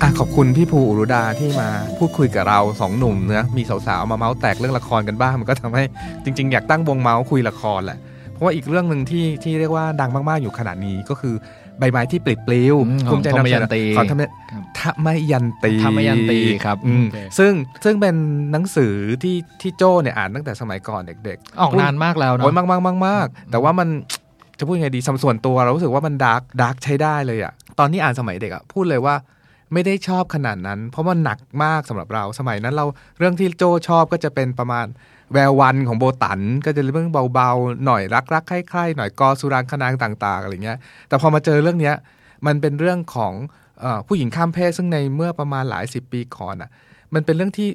อะขอบคุณพี่ภูอุรุดาที่มาพูดคุยกับเราสองหนุ่มเนะมีสาวๆมาเมาส์แตกเรื่องละครกันบ้าง มันก็ทำให้จริง ๆ อยากตั้งวงเม้าท์คุยละครแหละ เพราะว่าอีกเรื่องหนึ่งที่ที่เรียกว่าดังมากๆอยู่ขณะนี้ก็คือใบไม้ที่ปลิดปลิวอืมภูมิใจของนำเสนธรรมยันตีของธรรมครับธรรมยันตีธรรมยันตีครับอืมโอเคซึ่งซึ่งเป็นหนังสือที่ที่โจ้เนี่ยอ่านตั้งแต่สมัยก่อนเด็กๆ ออกนานมากแล้วเนโอ้ยอะมากมากมากมากแต่ว่ามันจะพูดยังไงดีสำส่วนตัวเรารู้สึกว่ามัน dark dark ใช้ได้เลยอะตอนที่อ่านสมัยเด็กอะพูดเลยว่าไม่ได้ชอบขนาดนั้น เพราะมันหนักมากสำหรับเราสมัยนั้นเราเรื่องที่โจชอบก็จะเป็นประมาณ แวววันของโบตันก็จะเรื่องเบาๆ หน่อยรักรักใคร่ๆหน่อยกอสุรางคนางต่างๆอะไรเงี้ย แต่พอมาเจอเรื่องเนี้ยมันเป็นเรื่องของเออผู้หญิงข้ามเพศซึ่งในเมื่อประมาณหลายสิบปีก่อนอะมันเป็นเรื่องที่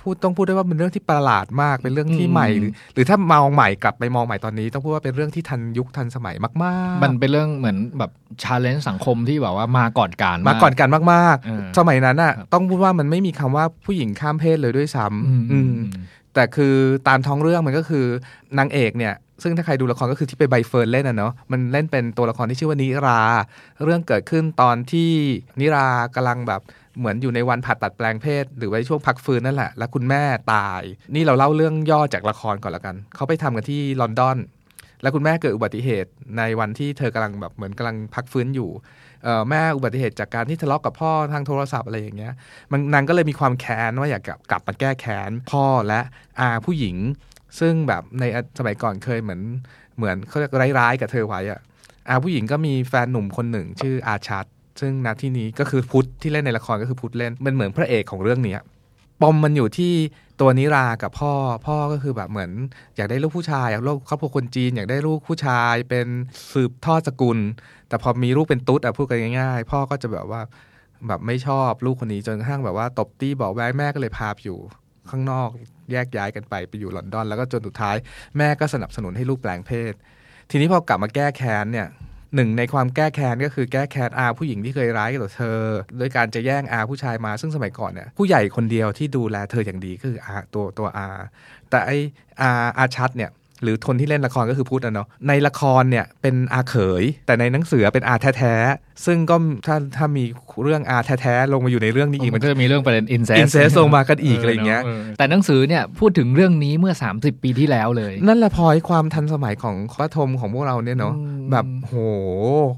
พูดต้องพูดได้ว่าเป็นเรื่องที่ประหลาดมากเป็นเรื่องที่อืมใหม่หรือหรือถ้ามองใหม่กลับไปมองใหม่ตอนนี้ ต้องพูดว่าเป็นเรื่องที่ทันยุคทันสมัยมากๆ มันเป็นเรื่องเหมือนแบบchallenge สังคมที่แบบว่ามาก่อนการมาก่อนกันมากเออๆสมัยนั้นอะครับต้องพูดว่ามันไม่มีคำว่าผู้หญิงข้ามเพศเลยด้วยซ้ำอืมอืม แต่คือตามท้องเรื่องมันก็คือนางเอกเนี่ยซึ่งถ้าใครดูละครก็คือที่ไปใบเฟิร์นเล่นอะเนาะมันเล่นเป็นตัวละครที่ชื่อว่านิรา เรื่องเกิดขึ้นตอนที่นิรากำลังแบบเหมือนอยู่ในวันผ่าตัดแปลงเพศ หรือว่าช่วงพักฟื้นนั่นแหละ แล้วคุณแม่ตาย นี่เราเล่าเรื่องย่อจากละครก่อนละกัน เขาไปทำกันที่ลอนดอน แล้วคุณแม่เกิดอุบัติเหตุในวันที่เธอกำลังแบบเหมือนกำลังพักฟื้นอยู่ แม่อุบัติเหตุจากการที่ทะเลาะกับพ่อทางโทรศัพท์อะไรอย่างเงี้ยมันนางก็เลยมีความแค้นว่าอยากกลับกลับมาแก้แค้นพ่อและอาผู้หญิง ซึ่งแบบในสมัยก่อนเคยเหมือนเหมือนเขาเรียกร้ายๆกับเธอไว้อะอาผู้หญิงก็มีแฟนหนุ่มคนหนึ่ง ชื่ออาชัดซึ่งณที่นี้ก็คือพุทธที่เล่นในละครก็คือพุทธเล่นมันเหมือนพระเอกของเรื่องนี้ปมมันอยู่ที่ตัวนิรากับพ่อพ่อก็คือแบบเหมือน อยากได้ลูกผู้ชายอยากลูกครอบครัวคนจีน อยากได้ลูกผู้ชายเป็นสืบทอดสกุล แต่พอมีลูกเป็นตุ๊ดอะพูดกันง่ายๆ พ่อก็จะแบบว่าแบบไม่ชอบลูกคนนี้จนกระทั่งแบบว่าตบตีบอกแวงแม่ก็เลยพาไปอยู่ ข้างนอกแยกย้ายกันไปไปอยู่ลอนดอน แล้วก็จนสุดท้ายแม่ก็สนับสนุนให้ลูกแปลงเพศ ทีนี้พอกลับมาแก้แค้นเนี่ยหนึ่งในความแก้แค้นก็คือแก้แค้นอาผู้หญิงที่เคยร้ายกับเธอโดยการจะแย่งอาผู้ชายมาซึ่งสมัยก่อนเนี่ยผู้ใหญ่คนเดียวที่ดูแลเธออย่างดีก็คืออาตัวตัวอาแต่ไออาอาชัดเนี่ย หรือคนที่เล่นละครก็คือพุทธอะเนาะในละครเนี่ยเป็นอาเขย แต่ในหนังสือเป็นอาแท้ๆซึ่งก็ถ้าถ้ามีเรื่องอาแท้ๆลงมาอยู่ในเรื่องนี้อีกมัมันนก็จะมีเรื่องประเด็นอินเซส incest ลงมากันอีกอะไรอย่างเงี้ยแต่หนังสือเนี่ยพูดถึงเรื่องนี้เมื่อ 30 ปีที่แล้วเลย นั่นแหละพอยความทันสมัยของพระธมของพวกเราเนี่ยเนาะอืมแบบโห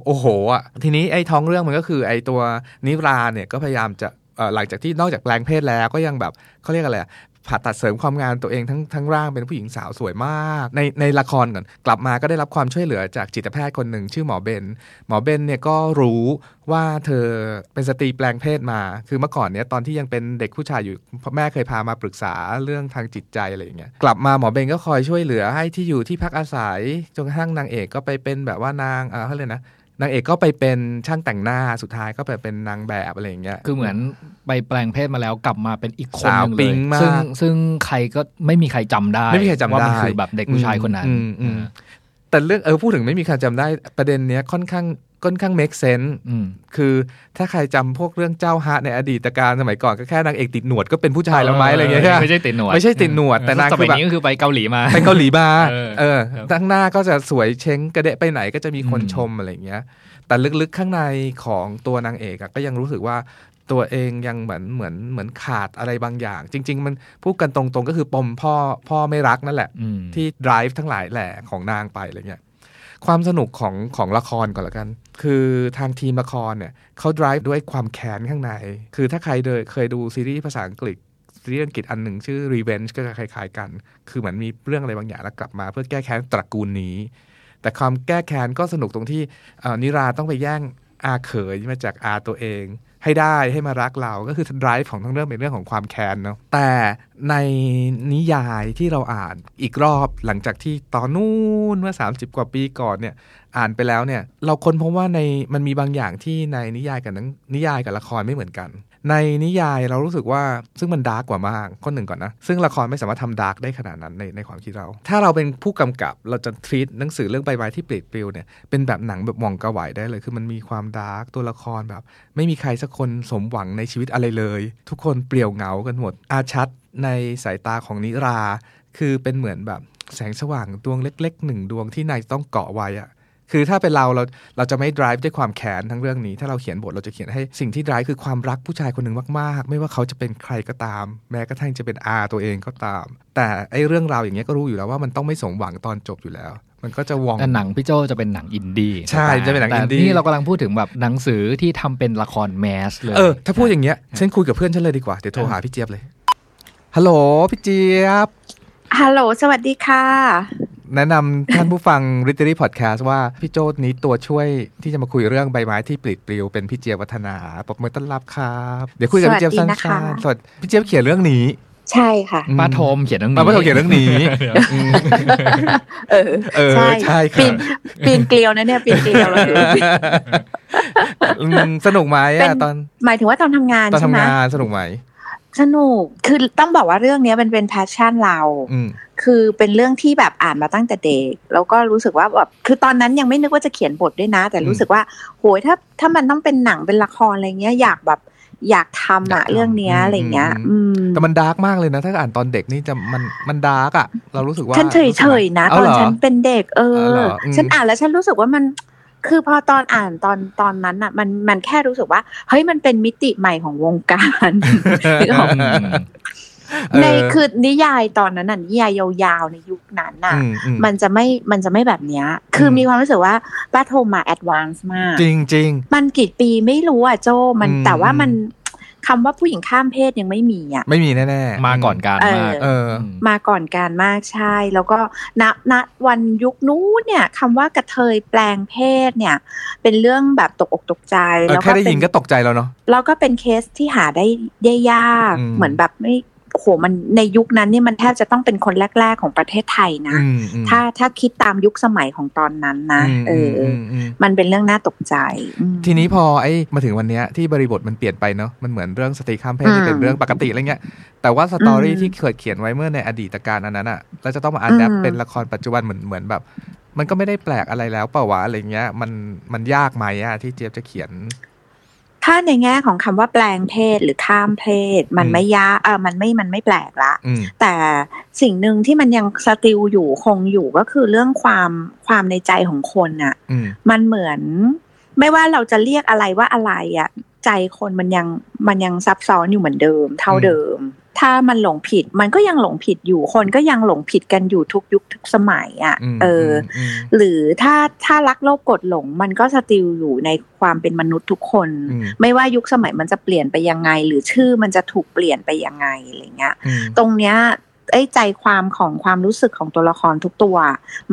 โอ้โหอะทีนี้ไอ้ท้องเรื่องมันก็คือไอ้ตัวนิราเนี่ยก็พยายามจะเอ่อหลังจากที่นอกจากแปลงเพศแล้วก็ยังแบบเขาเรียกอะไรอะ ผ่าตัดเสริมความงามตัวเองทั้งทั้งร่างเป็นผู้หญิงสาวสวยมาก ในในละครก่อนกลับมาก็ได้รับความช่วยเหลือจากจิตแพทย์คนหนึ่งชื่อหมอเบนหมอเบนเนี่ยก็รู้ว่าเธอเป็นสตรีแปลงเพศมา คือเมื่อก่อนเนี่ยตอนที่ยังเป็นเด็กผู้ชายอยู่พ่อแม่เคยพามาปรึกษาเรื่องทางจิตใจอะไรอย่างเงี้ยกลับมาหมอเบนก็คอยช่วยเหลือให้ที่อยู่ที่พักอาศัยจนกระทั่งนางเอกก็ไปเป็นแบบว่านางเออเขาเรียนะ นางเอกก็ไปเป็นช่างแต่งหน้าสุดท้ายก็ไปเป็นนางแบบอะไรอย่างเงี้ย คือเหมือนไปแปลงเพศมาแล้วกลับมาเป็นอีกคนสาวหนึ่งปิ๊เลยงมากซึ่งซึ่งใครก็ไม่มีใครจำได้ไม่มีใครจำได้ว่ามันคือแบบเด็กผู้ชายคนนั้นอืมอืมแต่เรื่องเออพูดถึงไม่มีใครจำได้ประเด็นเนี้ยค่อนข้าง ค่อนข้าง make sense อืมคือถ้าใครจำพวกเรื่องเจ้าฮะในอดีตการสมัยก่อนก็แค่นางเอกติดหนวดก็เป็นผู้ชายแล้วไหมอะไรอย่างเงี้ยใช่ปะไม่ใช่ติดหนวดไม่ใช่ติดหนวดแต่นางสคืมัยอแบบนี้ก็คือไปเกาหลีมาไปเกาหลีมาเออเออครับตั้งหน้าก็จะสวยเช้งกระเดะไปไหนก็จะมีคนอืมชมอะไรอย่างเงี้ย แต่ลึกๆข้างในของตัวนางเอกอะก็ยังรู้สึกว่าตัวเองยังเหมือนเหมือนเหมือนขาดอะไรบางอย่าง จริง ๆ มันพูดกันตรงๆก็คือปมพ่อพ่อไม่รักนั่นแหละอืมที่ drive ทั้งหลายแหล่ของนางไปอะไรเงี้ย ความสนุกของของละครก่อนละกัน คือทางทีมละครเนี่ยเขา drive ด้วยความแค้นข้างใน คือถ้าใครเดยเคยดูซีรีส์ภาษาอังกฤษซีรีส์อังกฤษอันหนึ่งชื่อ Revenge ก็จะคล้ายๆกัน คือเหมือนมีเรื่องอะไรบางอย่างแล้วกลับมาเพื่อแก้แค้นตระกูลนี้ แต่ความแก้แค้นก็สนุกตรงที่นิราต้องไปแย่งอาเขยมาจากอาตัวเอง ให้ได้ให้มารักเราก็คือ drive ของทั้งเรื่องเป็นเรื่องของความแค้นเนาะแต่ในนิยายที่เราอ่านอีกรอบหลังจากที่ตอนนู้นเมื่อ 30 กว่าปีก่อนเนี่ยอ่านไปแล้วเนี่ย เราค้นพบว่าในมันมีบางอย่างที่ในนิยายกับหนังนิยายกับละครไม่เหมือนกัน ในนิยายเรารู้สึกว่าซึ่งมัน dark กว่ามากข้อหนึ่งก่อนนะ ซึ่งละครไม่สามารถทำ dark ได้ขนาดนั้นในในความคิดเรา ถ้าเราเป็นผู้กำกับเราจะ treat หนังสือเรื่องใบไม้ที่ปลิดปลิวเนี่ยเป็นแบบหนังแบบหว่องกาไวได้เลย คือมันมีความ dark ตัวละครแบบ ไม่มีใครสักคนสมหวังในชีวิตอะไรเลย ทุกคนเปลี่ยวเหงากันหมดอาชัดในสายตาของนิรา คือเป็นเหมือนแบบแสงสว่างดวงเล็กๆหนึ่งดวงที่นางต้องเกาะไว้อะ คือถ้าเป็นเราเราเราจะไม่ drive ด้วยความแค้นทั้งเรื่องนี้ ถ้าเราเขียนบทเราจะเขียนให้สิ่งที่ drive คือความรักผู้ชายคนหนึ่งมากๆ ไม่ว่าเขาจะเป็นใครก็ตาม แม้กระทั่งจะเป็นอาตัวเองก็ตาม แต่ไอ้เรื่องราวอย่างเงี้ยก็รู้อยู่แล้วว่ามันต้องไม่สมหวังตอนจบอยู่แล้ว มันก็จะวองแต่หนังพี่โจจะเป็นหนังอินดี้ใช่จะเป็นหนังแต่อินดี้นี่เรากำลังพูดถึงแบบหนังสือที่ทำเป็นละครแมสเลยเออถ้าพูดอย่างเงี้ยฉันคุยกับเพื่อนฉันเลยดีกว่าเดี๋ยวโทรหาพี่เจี๊ยบเลยฮัลโหลพี่เจี๊ยบฮัลโหล สวัสดีค่ะ แนะนำท่านผู้ฟัง r i t e r y Podcast ว่า พี่โจนี้ตัวช่วยที่จะมาคุยเรื่องใบไม้ที่ปลิดปลิวเป็นพี่เจี๊ยบวัฒนาปรบมือต้อนรับครับ เดี๋ยวคุยกับพี่เจี๊ยบสวัสั้สดีนะคะนๆสวัสดีพี่เจี๊ยบเขียนเรื่องนี้ใช่ค่ะป้าโทมเขียนเรื่องนี้มาป้าโทมเขียนเรื่องนี้อืมเออเออใช่ค่ะปีนปีนเกลียวนะเนี่ยปีนเกลียวเราถืออืมสนุกไหมเป็อะนตอน หมายถึงว่าตอนทำงานตอนใช่ไหมทำงานสนุกไหมสนุกคือต้องบอกว่าเรื่องเนี้ยมันเป็น passion เราอืม คือเป็นเรื่องที่แบบอ่านมาตั้งแต่เด็ก แล้วก็รู้สึกว่าแบบคือตอนนั้นยังไม่นึกว่าจะเขียนบทด้วยนะ แต่รู้สึกว่าโหยถ้าถ้ามันต้องเป็นหนังเป็นละครอะไรเงี้ยอยากแบบอยากทำอะอยากทำเรื่องเนี้ยอืมอะไรเงี้ยอือืมแต่มัน dark มากเลยนะ ถ้าอ่านตอนเด็กนี่จะมันมัน dark อะเรารู้สึกว่าฉันเฉยเฉยๆนะเอาตอนเหรอฉันเป็นเด็ก เอเอาอเหรออืมฉันอ่านแล้วฉันรู้สึกว่ามัน คือพอตอนอ่านตอนตอนนั้นอะมันมันแค่รู้สึกว่า เฮ้ยมันเป็นมิติใหม่ของวงการ นึกออกอืมเออในคือนิยายตอนนั้นน่ะนิยายยาวๆในยุคนั้นน่ะอืมอืมมันจะไม่มันจะไม่แบบเนี้ย คืออมมีความรู้สึกว่าป้าโทรมาแอดวานซ์มาก จริงจริงมันกี่ปีไม่รู้อะโจมันอืมแต่ว่ามันคำว่าผู้หญิงข้ามเพศยังไม่มีอะ ไม่มีแน่ๆ มาก่อนการเออมากเออมมาก่อนการมากใช่ แล้วก็ณณวันยุคนู้นเนี่ยคำว่ากระเทยแปลงเพศเนี่ย เป็นเรื่องแบบตกอกตกใจเออแล้วแค่ได้เป็ยินก็ตกใจแล้วเนาะแล้วก็เป็นเคสที่หาได้ได้ยากอืมเหมือนแบบไม่ โอ้โหมันในยุคนั้นนี่มันแทบจะต้องเป็นคนแรก ๆ ของประเทศไทยนะอืมอืมถ้าถ้าคิดตามยุคสมัยของตอนนั้นนะอืมเอออมอืมมันเป็นเรื่องน่าตกใจอืมทีนี้พอไอ้มาถึงวันเนี้ยที่บริบทมันเปลี่ยนไปเนาะมันเหมือนเรื่องสตรีข้ามเพศที่อืมเป็นเรื่องปกติอะไรเงี้ยแต่ว่า story อืมที่เคยเขียนไว้เมื่อในอดีตการอันนั้นอะแล้วจะต้องมา adapt อืมเป็นละครปัจจุบันเหมือนเหมือนแบบ มันก็ไม่ได้แปลกอะไรแล้วเปล่าวะอะไรเงี้ย มันมันยากไหมอะที่เจี๊ยบจะเขียน ถ้าในแง่ของคำว่าแปลงเพศหรือข้ามเพศ มันอืมไม่ยากเออมันไม่มันไม่แปลกละอืมแต่สิ่งหนึ่งที่มันยังสติลอยู่คงอยู่ก็คือเรื่องความความในใจของคนอะอืมมันเหมือน ไม่ว่าเราจะเรียกอะไรว่าอะไรอะใจคนมันยังมันยังซับซ้อนอยู่เหมือนเดิม เท่าอืมเดิม ถ้ามันหลงผิดมันก็ยังหลงผิดอยู่คนก็ยังหลงผิดกันอยู่ทุกยุคทุกสมัยอะมเอออมหรือถ้าถ้ารักโลภกดหลง มันก็สติลอยู่ในความเป็นมนุษย์ทุกคนอืมไม่ว่ายุคสมัยมันจะเปลี่ยนไปยังไง หรือชื่อมันจะถูกเปลี่ยนไปยังไงอะไรเงี้ยอืมตรงเนี้ยไอ้ใจความของความรู้สึกของตัวละครทุกตัว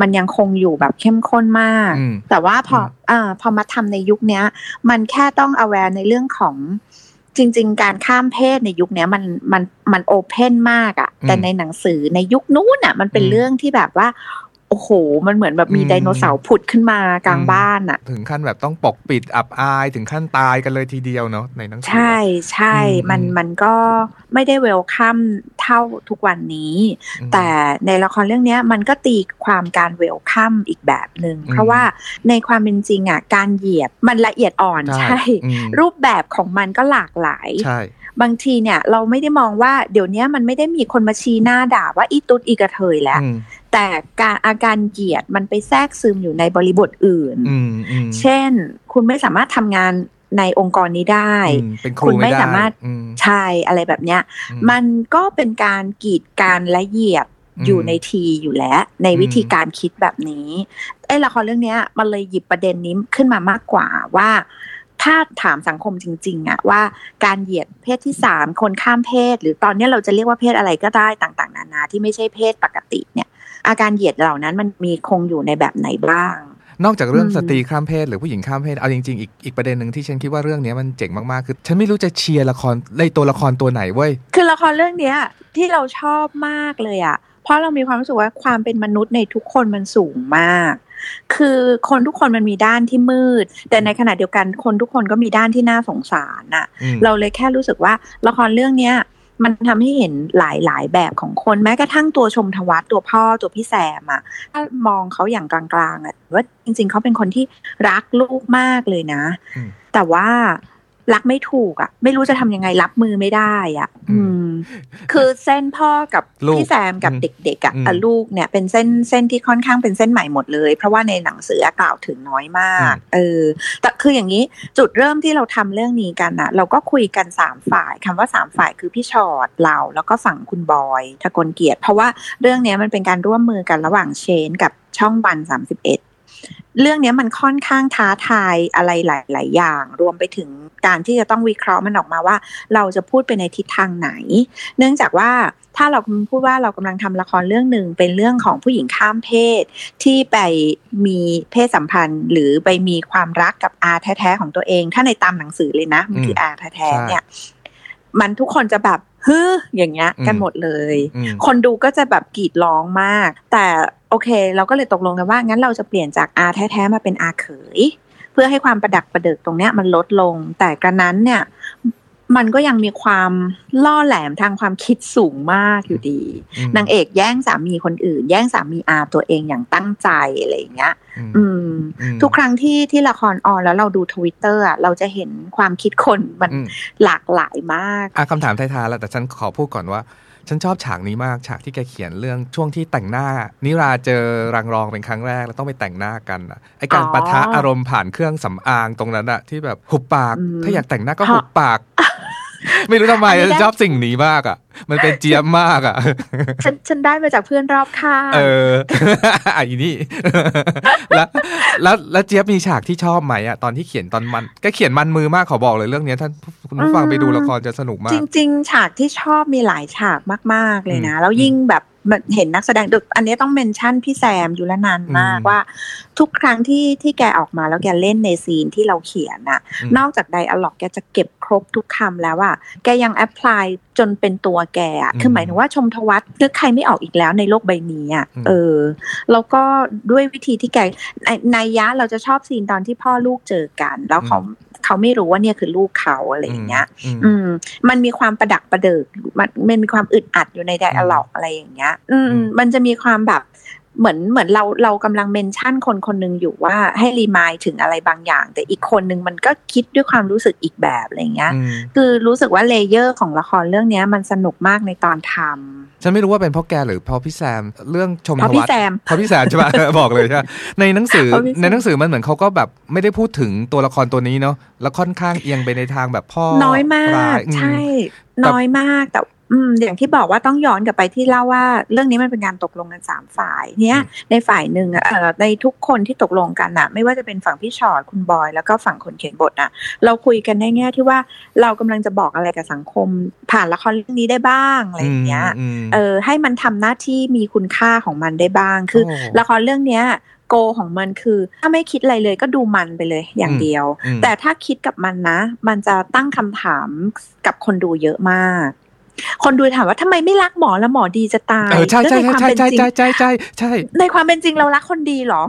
มันยังคงอยู่แบบเข้มข้นมากอืมแต่ว่าพออืมอ่าพอมาทำในยุคเนี้ยมันแค่ต้อง aware ในเรื่องของ จริง ๆ การข้ามเพศในยุคเนี้ยมันมันมันโอเพนมากอะแต่ในหนังสือในยุคนู้นอะมันเป็นเรื่องที่แบบว่า โอ้โห มันเหมือนแบบมีไดโนเสาร์ผุดขึ้นมากลางบ้านอะถึงขั้นแบบต้องปกปิดอับอายถึงขั้นตายกันเลยทีเดียวเนาะในหนังสือใช่ใช่อืมมันมันก็ไม่ได้เวลคัมเท่าทุกวันนี้อืมแต่ในละครเรื่องเนี้ยมันก็ตีความการเวลคัมอีกแบบหนึง่งอืมเพราะว่าในความเป็นจริงอะการเหยียบมันละเอียดอ่อนใช่อืมรูปแบบของมันก็หลากหลายใช่ บางทีเนี่ยเราไม่ได้มองว่าเดี๋ยวนี้มันไม่ได้มีคนมาชี้หน้าด่าว่าอีตุ๊ดอีกระเทยแล้วอืมแต่การอาการเหยียดมันไปแทรกซึมอยู่ในบริบทอื่นอืมอืมเช่น คุณไม่สามารถทำงานในองค์กรนี้ได้อืมเป็นคคุรูณไม่ไม่ได้สามารถอืมใช่อะไรแบบเนี้ยอืมันก็เป็นการกีดกันและเหยียบอืมอยู่ในทีอยู่แล้ว ในอืมวิธีการคิดแบบนี้ไอ้ละครเรื่องเนี้ยมันเลยหยิบประเด็นนี้ขึ้นมามากกว่าว่า ถ้าถามสังคมจริง ๆอะว่าการเหยียดเพศที่สามคนข้ามเพศ หรือตอนเนี้ยเราจะเรียกว่าเพศอะไรก็ได้ต่าง ๆ นานาที่ไม่ใช่เพศปกติเนี่ย อาการเหยียดเหล่านั้นมันมีคงอยู่ในแบบไหนบ้างนอกจากเรื่องอืมสตรีข้ามเพศหรือผู้หญิงข้ามเพศเอาจริงๆอีกอีกประเด็นหนึ่งที่ฉันคิดว่าเรื่องเนี้ยมันเจ๋งมากๆ คือฉันไม่รู้จะเชียร์ละครในตัวละครตัวไหนเว้ยคือละครเรื่องเนี้ยที่เราชอบมากเลยอะเพราะเรามีความรู้สึกว่าความเป็นมนุษย์ในทุกคนมันสูงมาก คือคนทุกคนมันมีด้านที่มืด แต่ในขณะเดียวกันคนทุกคนก็มีด้านที่น่าสงสารน่ะอืมเราเลยแค่รู้สึกว่าละครเรื่องเนี้ยมันทำให้เห็นหลายหลายๆแบบของคนแม้กระทั่งตัวชมทวัตตัวพ่อตัวพี่แซมอะถ้ามองเขาอย่างกลางๆอะว่าจริงๆเขาเป็นคนที่รักลูกมากเลยนะอืมแต่ว่า รักไม่ถูกอะไม่รู้จะทำยังไงรับมือไม่ได้อะอืม คือเส้นพ่อกับลูกพี่แซมกับอืมเด็กๆอะอืมอะลูกเนี่ย เป็นเส้นเส้นที่ค่อนข้างเป็นเส้นใหม่หมดเลย เพราะว่าในหนังสือกล่าวถึงน้อยมาก เออ แต่คืออย่างนี้จุดเริ่มที่เราทำเรื่องนี้กันอะเราก็คุยกันสามฝ่ายคำว่าสามฝ่ายคือพี่ชอดเราแล้วก็ฝั่งคุณบอยทะกลเกียรติ เพราะว่าเรื่องเนี้ยมันเป็นการร่วมมือกันระหว่างเชนกับช่องวันสามสิบเอ็ด เรื่องนี้มันค่อนข้างท้าทายอะไรหลาย ๆ อย่าง รวมไปถึงการที่จะต้องวิเคราะห์มันออกมาว่า เราจะพูดไปในทิศทางไหน เนื่องจากว่าถ้าเราพูดว่าเรากำลังทำละครเรื่องหนึ่งเป็นเรื่องของผู้หญิงข้ามเพศ ที่ไปมีเพศสัมพันธ์ หรือไปมีความรักกับอาแท้ ๆ ของตัวเอง ถ้าในตามหนังสือเลยนะมันคืออาแท้ ๆ เนี่ย มันทุกคนจะแบบ ฮึอย่างเงี้ยกันอืมหมดเลยอืมคนดูก็จะแบบกรีดร้องมาก แต่โอเค เราก็เลยตกลงกันว่างั้นเราจะเปลี่ยนจากอาแท้ๆมาเป็นอาเขย เพื่อให้ความประดักประเดิกตรงเนี้ยมันลดลง แต่กระนั้นเนี่ย มันก็ยังมีความล่อแหลมทางความคิดสูงมากอยู่ดีอืมนางเอกแย่งสามีคนอื่น แย่งสามีอาตัวเองอย่างตั้งใจอะไรอย่างเงี้ย อืมอืมอืมทุกครั้งที่ที่ละครออนแล้วเราดูทวิตเตอร์อะเราจะเห็นความคิดคนมันอืมหลากหลายมากอะคำถามท้ายๆแล้วแต่ฉันขอพูดก่อนว่า ฉันชอบฉากนี้มากฉากที่แกเขียนเรื่องช่วงที่แต่งหน้า นิราเจอรังรองเป็นครั้งแรกแล้วต้องไปแต่งหน้ากันอะไอการอ๋อปะทะอารมณ์ผ่านเครื่องสำอางตรงนั้นอะที่แบบหุบปากอืมถ้าอยากแต่งหน้าก็เพราะหุบปาก ไม่รู้ทำไมอันนี้ได้ชอบสิ่งนี้มากอะ มันเป็นเจี๊ยบมากอะ ฉันฉันได้มาจากเพื่อนรอบข้างเออไอ้นี่แล้วแล้วแล้วเจี๊ยบมีฉากที่ชอบไหมอะตอนที่เขียนตอนมัน ก็เขียนมันมือมากขอบอกเลยเรื่องเนี้ยท่านคุณผู้ฟังไปดูละครจะสนุกมาจกริง ๆ ฉากที่ชอบมีหลายฉากมาก ๆเลยนะ แล้วยิ่งแบบมัน เห็นนักแสดงดึก อันนี้ต้องเมนชั่นพี่แซมอยู่ละนานมากอืมว่า ทุกครั้งที่ที่แกออกมาแล้วแกเล่นในซีนที่เราเขียนน่ะอืมนอกจากไดอะล็อกแกจะเก็บครบทุกคำแล้วอะแกยัง apply จนเป็นตัวแกอะคือหมายถึงว่าชมทวัฒน์นึกใครไม่ออกอีกแล้วในโลกใบนี้อะเออ แล้วก็ด้วยวิธีที่แกในในยะเราจะชอบ scene ตอนที่พ่อลูกเจอกัน แล้วเขา เขาไม่รู้ว่าเนี่ยคือลูกเขาอะไรอย่างเงี้ยอืมอืม มันมีความประดักประเดิกมันมันมีความอึดอัดอยู่ใน dialogue อะไรอย่างเงี้ย อืมอืมมันจะมีความแบบ เหมือนเหมือนเราเรากำลัง mention คนคนหนึ่งอยู่ว่าให้ remind ถึงอะไรบางอย่าง แต่อีกคนหนึ่งมันก็คิดด้วยความรู้สึกอีกแบบอะไรอย่างเงี้ยอืมคือรู้สึกว่า layer ของละครเรื่องเนี้ยมันสนุกมากในตอนทำฉันไม่รู้ว่าเป็นเพราะแกหรือเพราะพี่แซมเรื่องชมทวัฒน์เพราะพี่แซมเพราะพี่แซมใช่ปะบอกเลยใช่ปะในหนังสือเพราะพี่แซมในหนังสือมันเหมือนเขาก็แบบไม่ได้พูดถึงตัวละครตัวนี้เนาะแล้วค่อนข้างเอียงไปในทางแบบพ่อร้ายน้อยมากอืมใช่แต่น้อยมากแต่ อืมอย่างที่บอกว่าต้องย้อนกลับไปที่เล่าว่า เรื่องนี้มันเป็นการตกลงกันสามฝ่ายเนี้ยในฝ่ายหนึ่งอะเอ่อในทุกคนที่ตกลงกันอะไม่ว่าจะเป็นฝั่งพี่ชอดคุณบอย แล้วก็ฝั่งคนเขียนบทอะเราคุยกันในแง่ที่ว่าเรากำลังจะบอกอะไรกับสังคม ผ่านละครเรื่องนี้ได้บ้างอะไรอย่างเงี้ยอืมเออให้มันทำหน้าที่มีคุณค่าของมันได้บ้างคือโอ้ละครเรื่องเนี้ยโกของมันคือถ้าไม่คิดอะไรเลยก็ดูมันไปเลยอย่างเดียวอืมแต่ถ้าคิดกับมันนะ มันจะตั้งคำถามกับคนดูเยอะมาก คนดูถามว่าทำไมไม่รักหมอแล้วหมอดีจะตายเออใช่ใช่แล้วนความใช่เป็นใช่จริงใช่ใช่ใช่ใช่ในความเป็นจริงเรารักคนดีเหรอ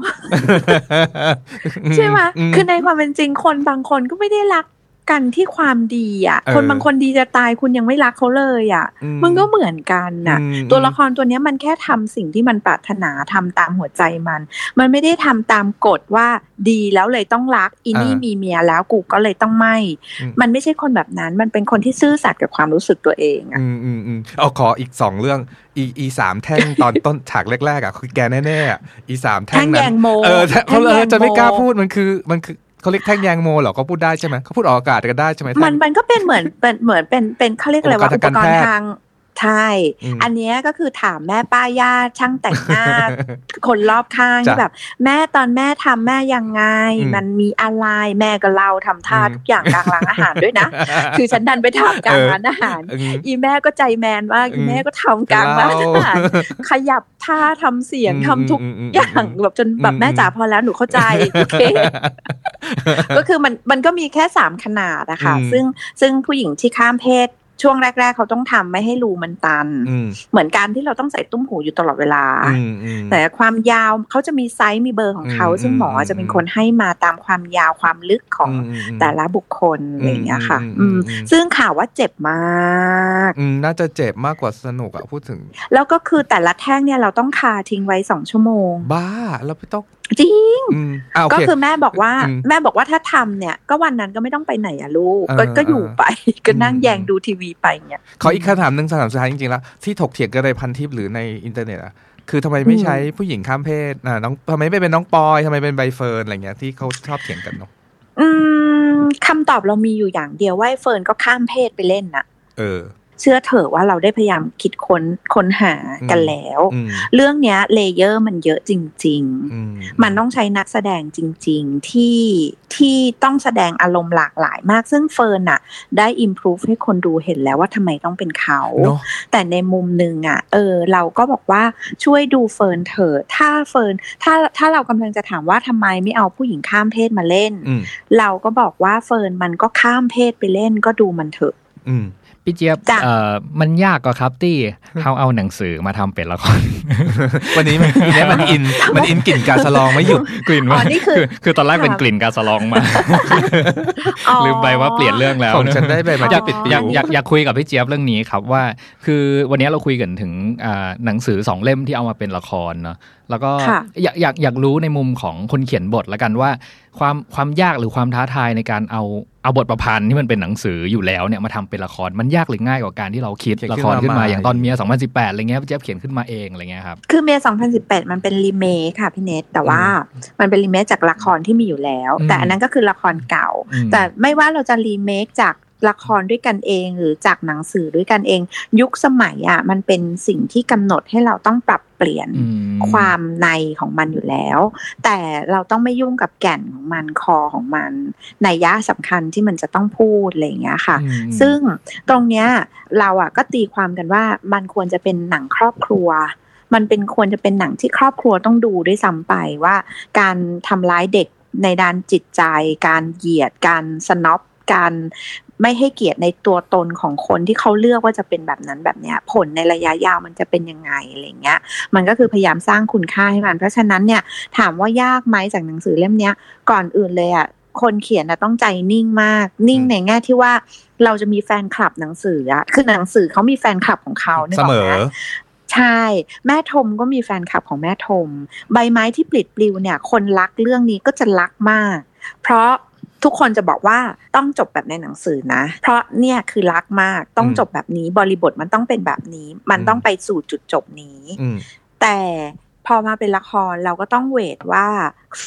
ใช่ไหมอืคือในความเป็นจริงคนบางคนก็ไม่ได้รัก กันที่ความดีอะเออคนบางคนดีจะตายคุณยังไม่รักเขาเลยอะอืมันก็เหมือนกันน่ะอืมตัวละครตัวเนี้ยมันแค่ทำสิ่งที่มันปรารถนาทำตามหัวใจมัน มันไม่ได้ทำตามกฎว่าดีแล้วเลยต้องรักอินี่มีเมียแล้วกูก็เลยต้องไม่อืมมันไม่ใช่คนแบบนั้น มันเป็นคนที่ซื่อสัตย์กับความรู้สึกตัวเองอะอืมอืมอืมเอาขออีกสองเรื่องอีอีสามแท่งตอนต้นฉากแรกๆอะคือแกแน่ๆอะอีสามแท่แท่งงนั้แยนงโมเออแต่เขาเอแท่องแยงจะไม่กล้าโพูดมันคือมันคือ เขาเรียกแท่งแยงโมเหรอเขาพูดได้ใช่ไหมเขาพูดออกอากาศกันได้ใช่ไหมมันมันก็เป็นเหมือนเป็นเหมือนเป็นเป็นเขาเรียกอะไรว่าอุอุปปกกรรณ์ณ์ทางทาง ใช่อืมอันเนี้ยก็คือถามแม่ป้าย่าช่างแต่งหน้า คนรอบข้างจ้ะที่แบบ แม่ตอนแม่ทำแม่ยังไงอืมมันมีอะไรแม่ก็เล่าทำท่าอืมทุกอย่างกลางร้านอาหารด้วยนะ คือฉันดันไปถามกลางร้านอาหารอืมอีแม่ก็ใจแมนมากอีแม่ก็ทำกลางร้านอาหารขยับท่าทำเสียงอืมทำทุกอืมอืมอย่างแบบจนแบบอืมแม่จ๋าพอแล้วหนูเข้าใจโอเคก็คือมันมันก็มีแค่สามขนาดนะคะอืมซึ่งซึ่งผู้หญิงที่ข้ามเพศ ช่วงแรก ๆ เขาต้องทำไม่ให้รูมันตันอืมเหมือนการที่เราต้องใส่ตุ้มหูอยู่ตลอดเวลาอืมอืมแต่ความยาวเขาจะมีไซส์มีเบอร์ของเขาอืมซึ่งหมออืมจะเป็นคนให้มาตามความยาวความลึกของอืมอืมแต่ละบุคคลอะไรอย่างเงี้ยค่ะ อืมอืมอืมซึ่งข่าวว่าเจ็บมากอืมน่าจะเจ็บมากกว่าสนุกอะพูดถึง แล้วก็คือแต่ละแท่งเนี่ยเราต้องคาทิ้งไว้สองชั่วโมง บ้าแล้วพี่ต้องจริงอืมอ่าโอเคก็คือแม่บอกว่าอืมแม่บอกว่าถ้าทำเนี่ย ก็วันนั้นก็ไม่ต้องไปไหนอะลูกเออก็ก็อยู่เออไป ก็นั่งอืมแยงดูทีวีไปเนี่ยขออีกคำถามหนึ่งคำถามสุดท้ายจริงๆแล้ว ที่ถกเถียงกันในพันทิปหรือในอินเทอร์เน็ตอะคือทำไมไม่ใช้ผู้หญิงข้ามเพศอ่าน้องทำไมไม่เป็นน้องปอยทำไมเป็นใบเฟิร์นอะไรเงี้ยที่เขาชอบเถียงกันเนาะอืมคำตอบเรามีอยู่อย่างเดียวว่าไอ้เฟิร์นก็ข้ามเพศไปเล่นน่ะ เออ เชื่อเถอะว่าเราได้พยายามคิดค้นค้นหากันแล้วอืมเรื่องเนี้ย layer มันเยอะจริงๆอืมมันต้องใช้นักแสดงจริง ๆ ที่ที่ต้องแสดงอารมณ์หลากหลายมาก ซึ่งเฟิร์นน่ะได้ prove ให้คนดูเห็นแล้วว่าทำไมต้องเป็นเขาเนาะแต่ในมุมหนึ่งอะเออ เราก็บอกว่าช่วยดูเฟิร์นเถอะถ้าเฟิร์นถ้าถ้าเรากำลังจะถามว่าทำไมไม่เอาผู้หญิงข้ามเพศมาเล่นอืมเราก็บอกว่าเฟิร์นมันก็ข้ามเพศไปเล่นก็ดูมันเถอะอืม พี่เจี๊ยบจ้ะเอ่อมันยากกว่าครับที่เขาเอาหนังสือมาทำเป็นละครวันนี้มันทีเนี้ยมันอินมันอินกลิ่นกาสลองไม่หยุดกลิ่นอ๋ว่าอนี่คือคือตอนแรกเป็นกลิ่นกาสลองมาลืมไปว่าเปลี่ยนเรื่องแล้วของฉันได้ใบมาอยากปิดปิอยากอยากอยากคุยกับพี่เจี๊ยบเรื่องนี้ครับว่า คือวันนี้เราคุยกันถึงอ่าหนังสือสองเล่มที่เอามาเป็นละครเนาะแล้วก็ค่ะอยากอยากอยากรู้ในมุมของคนเขียนบทละกันว่า ความความยากหรือความท้าทายในการเอา เอาบทประพันธ์ที่มันเป็นหนังสืออยู่แล้วเนี่ยมาทำเป็นละครมันยากหรือง่ายกว่าการที่เราคิดเขียนละขึ้คนรมาขึ้นมาใหม่อย่างตอนเมีย 2018อะไรเงี้ยพี่เจี๊ยบเขียนขึ้นมาเองอะไรเงี้ยครับคือเมีย 2018 มันเป็นรีเมคค่ะพี่เนทแต่ว่ามันเป็นรีเมคจากละครที่มีอยู่แล้วอืมแต่อันนั้นก็คือละครเก่าอืมแต่ไม่ว่าเราจะรีเมคจาก ละครด้วยกันเองหรือจากหนังสือด้วยกันเอง ยุคสมัยอะมันเป็นสิ่งที่กำหนดให้เราต้องปรับเปลี่ยนอืมความในของมันอยู่แล้ว แต่เราต้องไม่ยุ่งกับแก่นของมันคอของมันในยยะสำคัญที่มันจะต้องพูดอะไรอย่างเงี้ยค่ะอืมซึ่งตรงเนี้ยเราอะก็ตีความกันว่ามันควรจะเป็นหนังครอบครัวมันเป็นควรจะเป็นหนังที่ครอบครัวต้องดูด้วยซ้ำไปว่า การทำร้ายเด็กในด้านจิตใจ การเหยียด การสนอบการ ไม่ให้เกียรติในตัวตนของคนที่เขาเลือกว่าจะเป็นแบบนั้นแบบเนี้ย ผลในระยะยาวมันจะเป็นยังไงอะไรเงี้ย มันก็คือพยายามสร้างคุณค่าให้มัน เพราะฉะนั้นเนี่ยถามว่ายากไหมจากหนังสือเล่มเนี้ย ก่อนอื่นเลยอะคนเขียนนะต้องใจนิ่งมาก นิ่งอืมในแง่ที่ว่าเราจะมีแฟนคลับหนังสืออะคือหนังสือเขามีแฟนคลับของเขานึกเสออกมไหอมใช่ แม่ทมก็มีแฟนคลับของแม่ทม ใบไม้ที่ปลิดปลิวเนี่ย คนรักเรื่องนี้ก็จะรักมาก เพราะ ทุกคนจะบอกว่าต้องจบแบบในหนังสือนะ เพราะเนี่ยคือรักมากต้องอืมจบแบบนี้บริบทมันต้องเป็นแบบนี้ มันอืมต้องไปสู่จุดจบนี้อืมแต่พอมาเป็นละครเราก็ต้องเวทว่า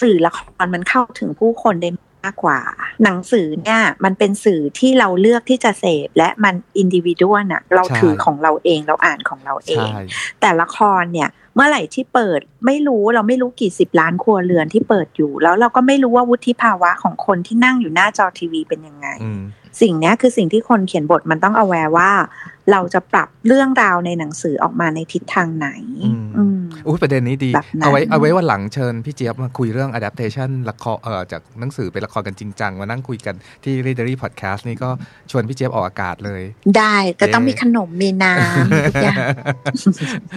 สื่อละครมันเข้าถึงผู้คนได้มากกว่า หนังสือเนี่ยมันเป็นสื่อที่เราเลือกที่จะเสพและมันอินดิวิดวน่ะเราใช่ถือของเราเองเราอ่านของเราเองใช่แต่ละครเนี่ย เมื่อไหร่ที่เปิดไม่รู้เราไม่รู้กี่สิบล้านครัวเรือนที่เปิดอยู่ แล้วเราก็ไม่รู้ว่าวุฒิภาวะของคนที่นั่งอยู่หน้าจอทีวีเป็นยังไงอืมสิ่งเนี้ยคือสิ่งที่คนเขียนบทมันต้องเอาแวร์ว่า เราจะปรับเรื่องราวในหนังสือออกมาในทิศทางไหน อืม อืมอุ้ยประเด็นนี้ดีแบบนั้นเอาไว้เอาไว้วันหลังเชิญพี่เจี๊ยบมาคุยเรื่อง adaptation ละครเอ่อจากหนังสือเป็นละครกันจริงจังมานั่งคุยกันที่ Readery Podcast นี่ก็ชวนพี่เจี๊ยบออกอากาศเลย ได้ก็ต้องเย้มีขนมมีน้ำทุกอย่าง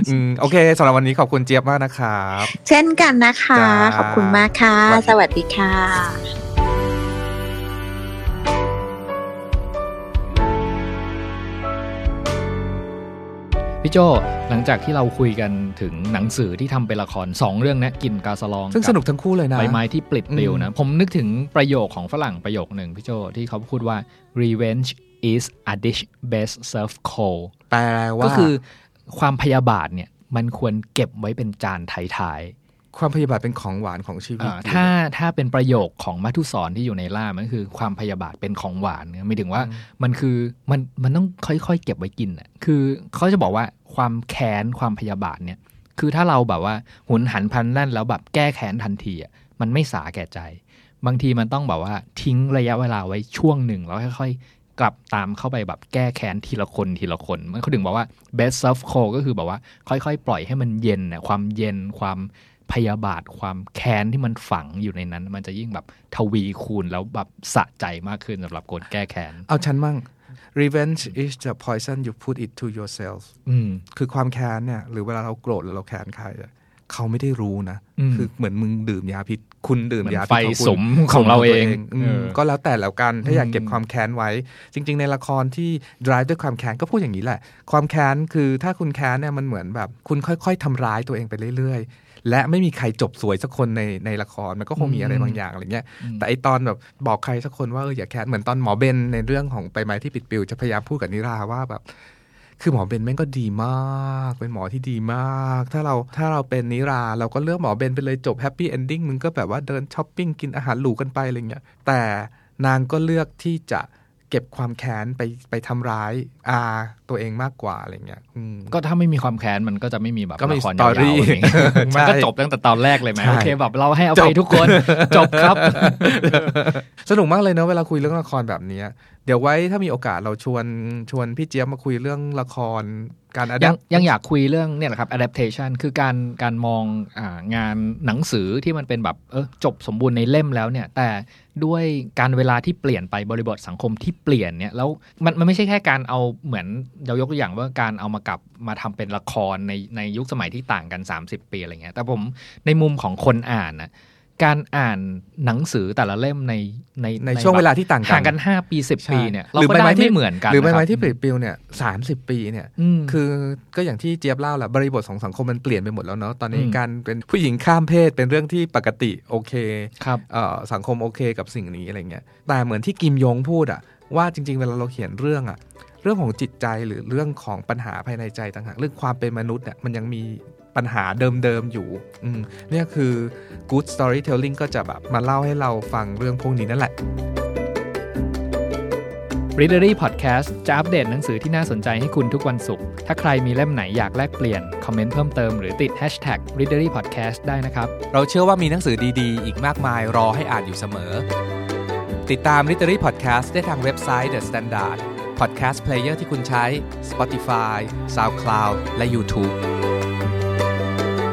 อืมโอเคสำหรับวันนี้ขอบคุณเจี๊ยบมากนะครับ เช่นกันนะคะจ้าขอบคุณมากค่ะ สวัสดีสวัสดีค่ะ พี่โจหลังจากที่เราคุยกันถึงหนังสือที่ทำเป็นละครสองเรื่องนะกินกาสลอง ซึ่งกับสนุกทั้งคู่เลยนะใบไม้ที่ปลิดปลิวอืนะมผมนึกถึงประโยคของฝรั่งประโยคหนึ่งพี่โจที่เขาพูดว่า revenge is a dish best served cold แปลว่าก็คือความพยาบาทเนี่ยมันควรเก็บไว้เป็นจานท้าย ความพยาบาทเป็นของหวานของชีๆวิตอ่าถ้าถ้าเป็นประโยคของมัทุสรที่อยู่ในล่ามมันคือความพยาบาทเป็นของหวานเนี่ยหมายถึงว่ามันคือมันมันต้องค่อยๆ เก็บไว้กินอะคือเขาจะบอกว่าความแค้นความพยาบาทเนี่ย คือถ้าเราแบบว่าหุนหันพลันแล่นแล้วแบบแก้แค้นทันทีอะมันไม่สาแก่ใจ บางทีมันต้องแบบว่าทิ้งระยะเวลาไว้ช่วงหนึ่งแล้วค่อยๆ กลับตามเข้าไปแบบแก้แค้นทีละคนทีละคน มันเขาถึงบอกว่า best self cold ก็คือแบบว่า ค่อยๆ ปล่อยให้มันเย็นน่ะความเย็นความ พยาบาทความแค้นที่มันฝังอยู่ในนั้น มันจะยิ่งแบบทวีคูณแล้วแบบสะใจมากขึ้นสำหรับคนแก้แค้น เอาฉันมั่ง revenge is the poison you put it to yourself อืมคือความแค้นเนี่ย หรือเวลาเราโกรธหรือเราแค้นใครอะเขาไม่ได้รู้นะอืมคือเหมือนมึงดื่มยาพิษ คุณดื่มเหมือนยาไฟพิษของคุณสมของเราเองอืมเออก็แล้วแต่แล้วกัน ถ้าอยากอืมเก็บความแค้นไว้ จริง ๆ ในละครที่ drive ด้วยความแค้นก็พูดอย่างนี้แหละ ความแค้นคือถ้าคุณแค้นเนี่ยมันเหมือนแบบ คุณค่อย ๆทำร้ายตัวเองไปเรื่อยๆ และไม่มีใครจบสวยสักคนในในละครมันก็คงมีอะไรบางอย่างอะไรเงี้ยแต่ไอตอนแบบบอกใครสักคนว่าเอออย่าแค้นเหมือนตอนหมอเบนในเรื่องของใบไม้ที่ปิดปิวจะพยายามพูดกับนิราว่าแบบคือหมอเบนแม่งก็ดีมาก เป็นหมอที่ดีมาก ถ้าเราถ้าเราเป็นนิรา เราก็เลือกหมอเบนไปเลยจบ happy ending มึงก็แบบว่าเดินช้อปปิ้งกินอาหารหรูกันไปอะไรเงี้ยแต่นางก็เลือกที่จะ เก็บความแค้นไปไปทำร้ายอาตัวเองมากกว่าอะไรเงี้ยอืมก็ถ้าไม่มีความแค้นมันก็จะไม่มีแบบก็ไม่มีละคร story ยาวๆอะไรอย่างเงี้ยใช่มันก็จบตั้งแต่ตอนแรกเลยไหมใช่โอเคแบบเราให้อจภับยทุกคนจบครับ สนุกมากเลยเนอะเวลาคุยเรื่องละครแบบเนี้ยเดี๋ยวไว้ถ้ามีโอกาสเราชวนชวนพี่เจี๊ยบมาคุยเรื่องละคร การอยังยังอยากคุยเรื่องเนี่ยแหละครับ adaptation คือการการมองอางานหนังสือที่มันเป็นแบบเออจบสมบูรณ์ในเล่มแล้วเนี่ย แต่ด้วยการเวลาที่เปลี่ยนไปบริบทสังคมที่เปลี่ยนเนี่ยแล้วมันมันไม่ใช่แค่การเอาเหมือนเรายกตัวอย่างว่าการเอามากลับมาทำเป็นละครในในยุคสมัยที่ต่างกัน 30 ปีอะไรเงี้ยแต่ผมในมุมของคนอ่านนะ การอ่านหนังสือแต่ละเล่มในในในช่วงเวลาที่ต่างกันห่างกัน 5 ปี 10ใช่ปีเนี่ยหรือก็ใบไม้ด้ที่ไม่เหมือนกันหรือใบไม้นะคที่บปลิดปลิวเนี่ยสามสิบปีเนี่ยอืมคือก็อย่างที่เจี๊ยบเล่าแหละบริบทของสังคมมันเปลี่ยนไปหมดแล้วเนาะตอนนี้อืมการเป็นผู้หญิงข้ามเพศเป็นเรื่องที่ปกติโอเคครับเอ่อสังคมโอเคกับสิ่งนี้อะไรเงี้ยแต่เหมือนที่กิมยงพูดอะว่าจริง ๆ เวลาเราเขียนเรื่องอะเรื่องของจิตใจหรือเรื่องของปัญหาภายในใจต่างหากเรื่องความเป็นมนุษย์เนี่ยมันยังมี ปัญหาเดิมๆอยู่อืมเนี่ยคือ good storytelling ก็จะแบบมาเล่าให้เราฟังเรื่องพวกนี้นั่นแหละ Readery Podcast จะอัปเดตหนังสือที่น่าสนใจให้คุณทุกวันศุกร์ ถ้าใครมีเล่มไหนอยากแลกเปลี่ยน คอมเมนต์เพิ่มเติมหรือติด Hashtag Readery Podcast ได้นะครับ เราเชื่อว่ามีหนังสือดีๆ อีกมากมายรอให้อ่านอยู่เสมอ ติดตาม Literary Podcast ได้ทางเว็บไซต์ The Standard Podcast Player ที่คุณใช้ Spotify SoundCloud และ YouTube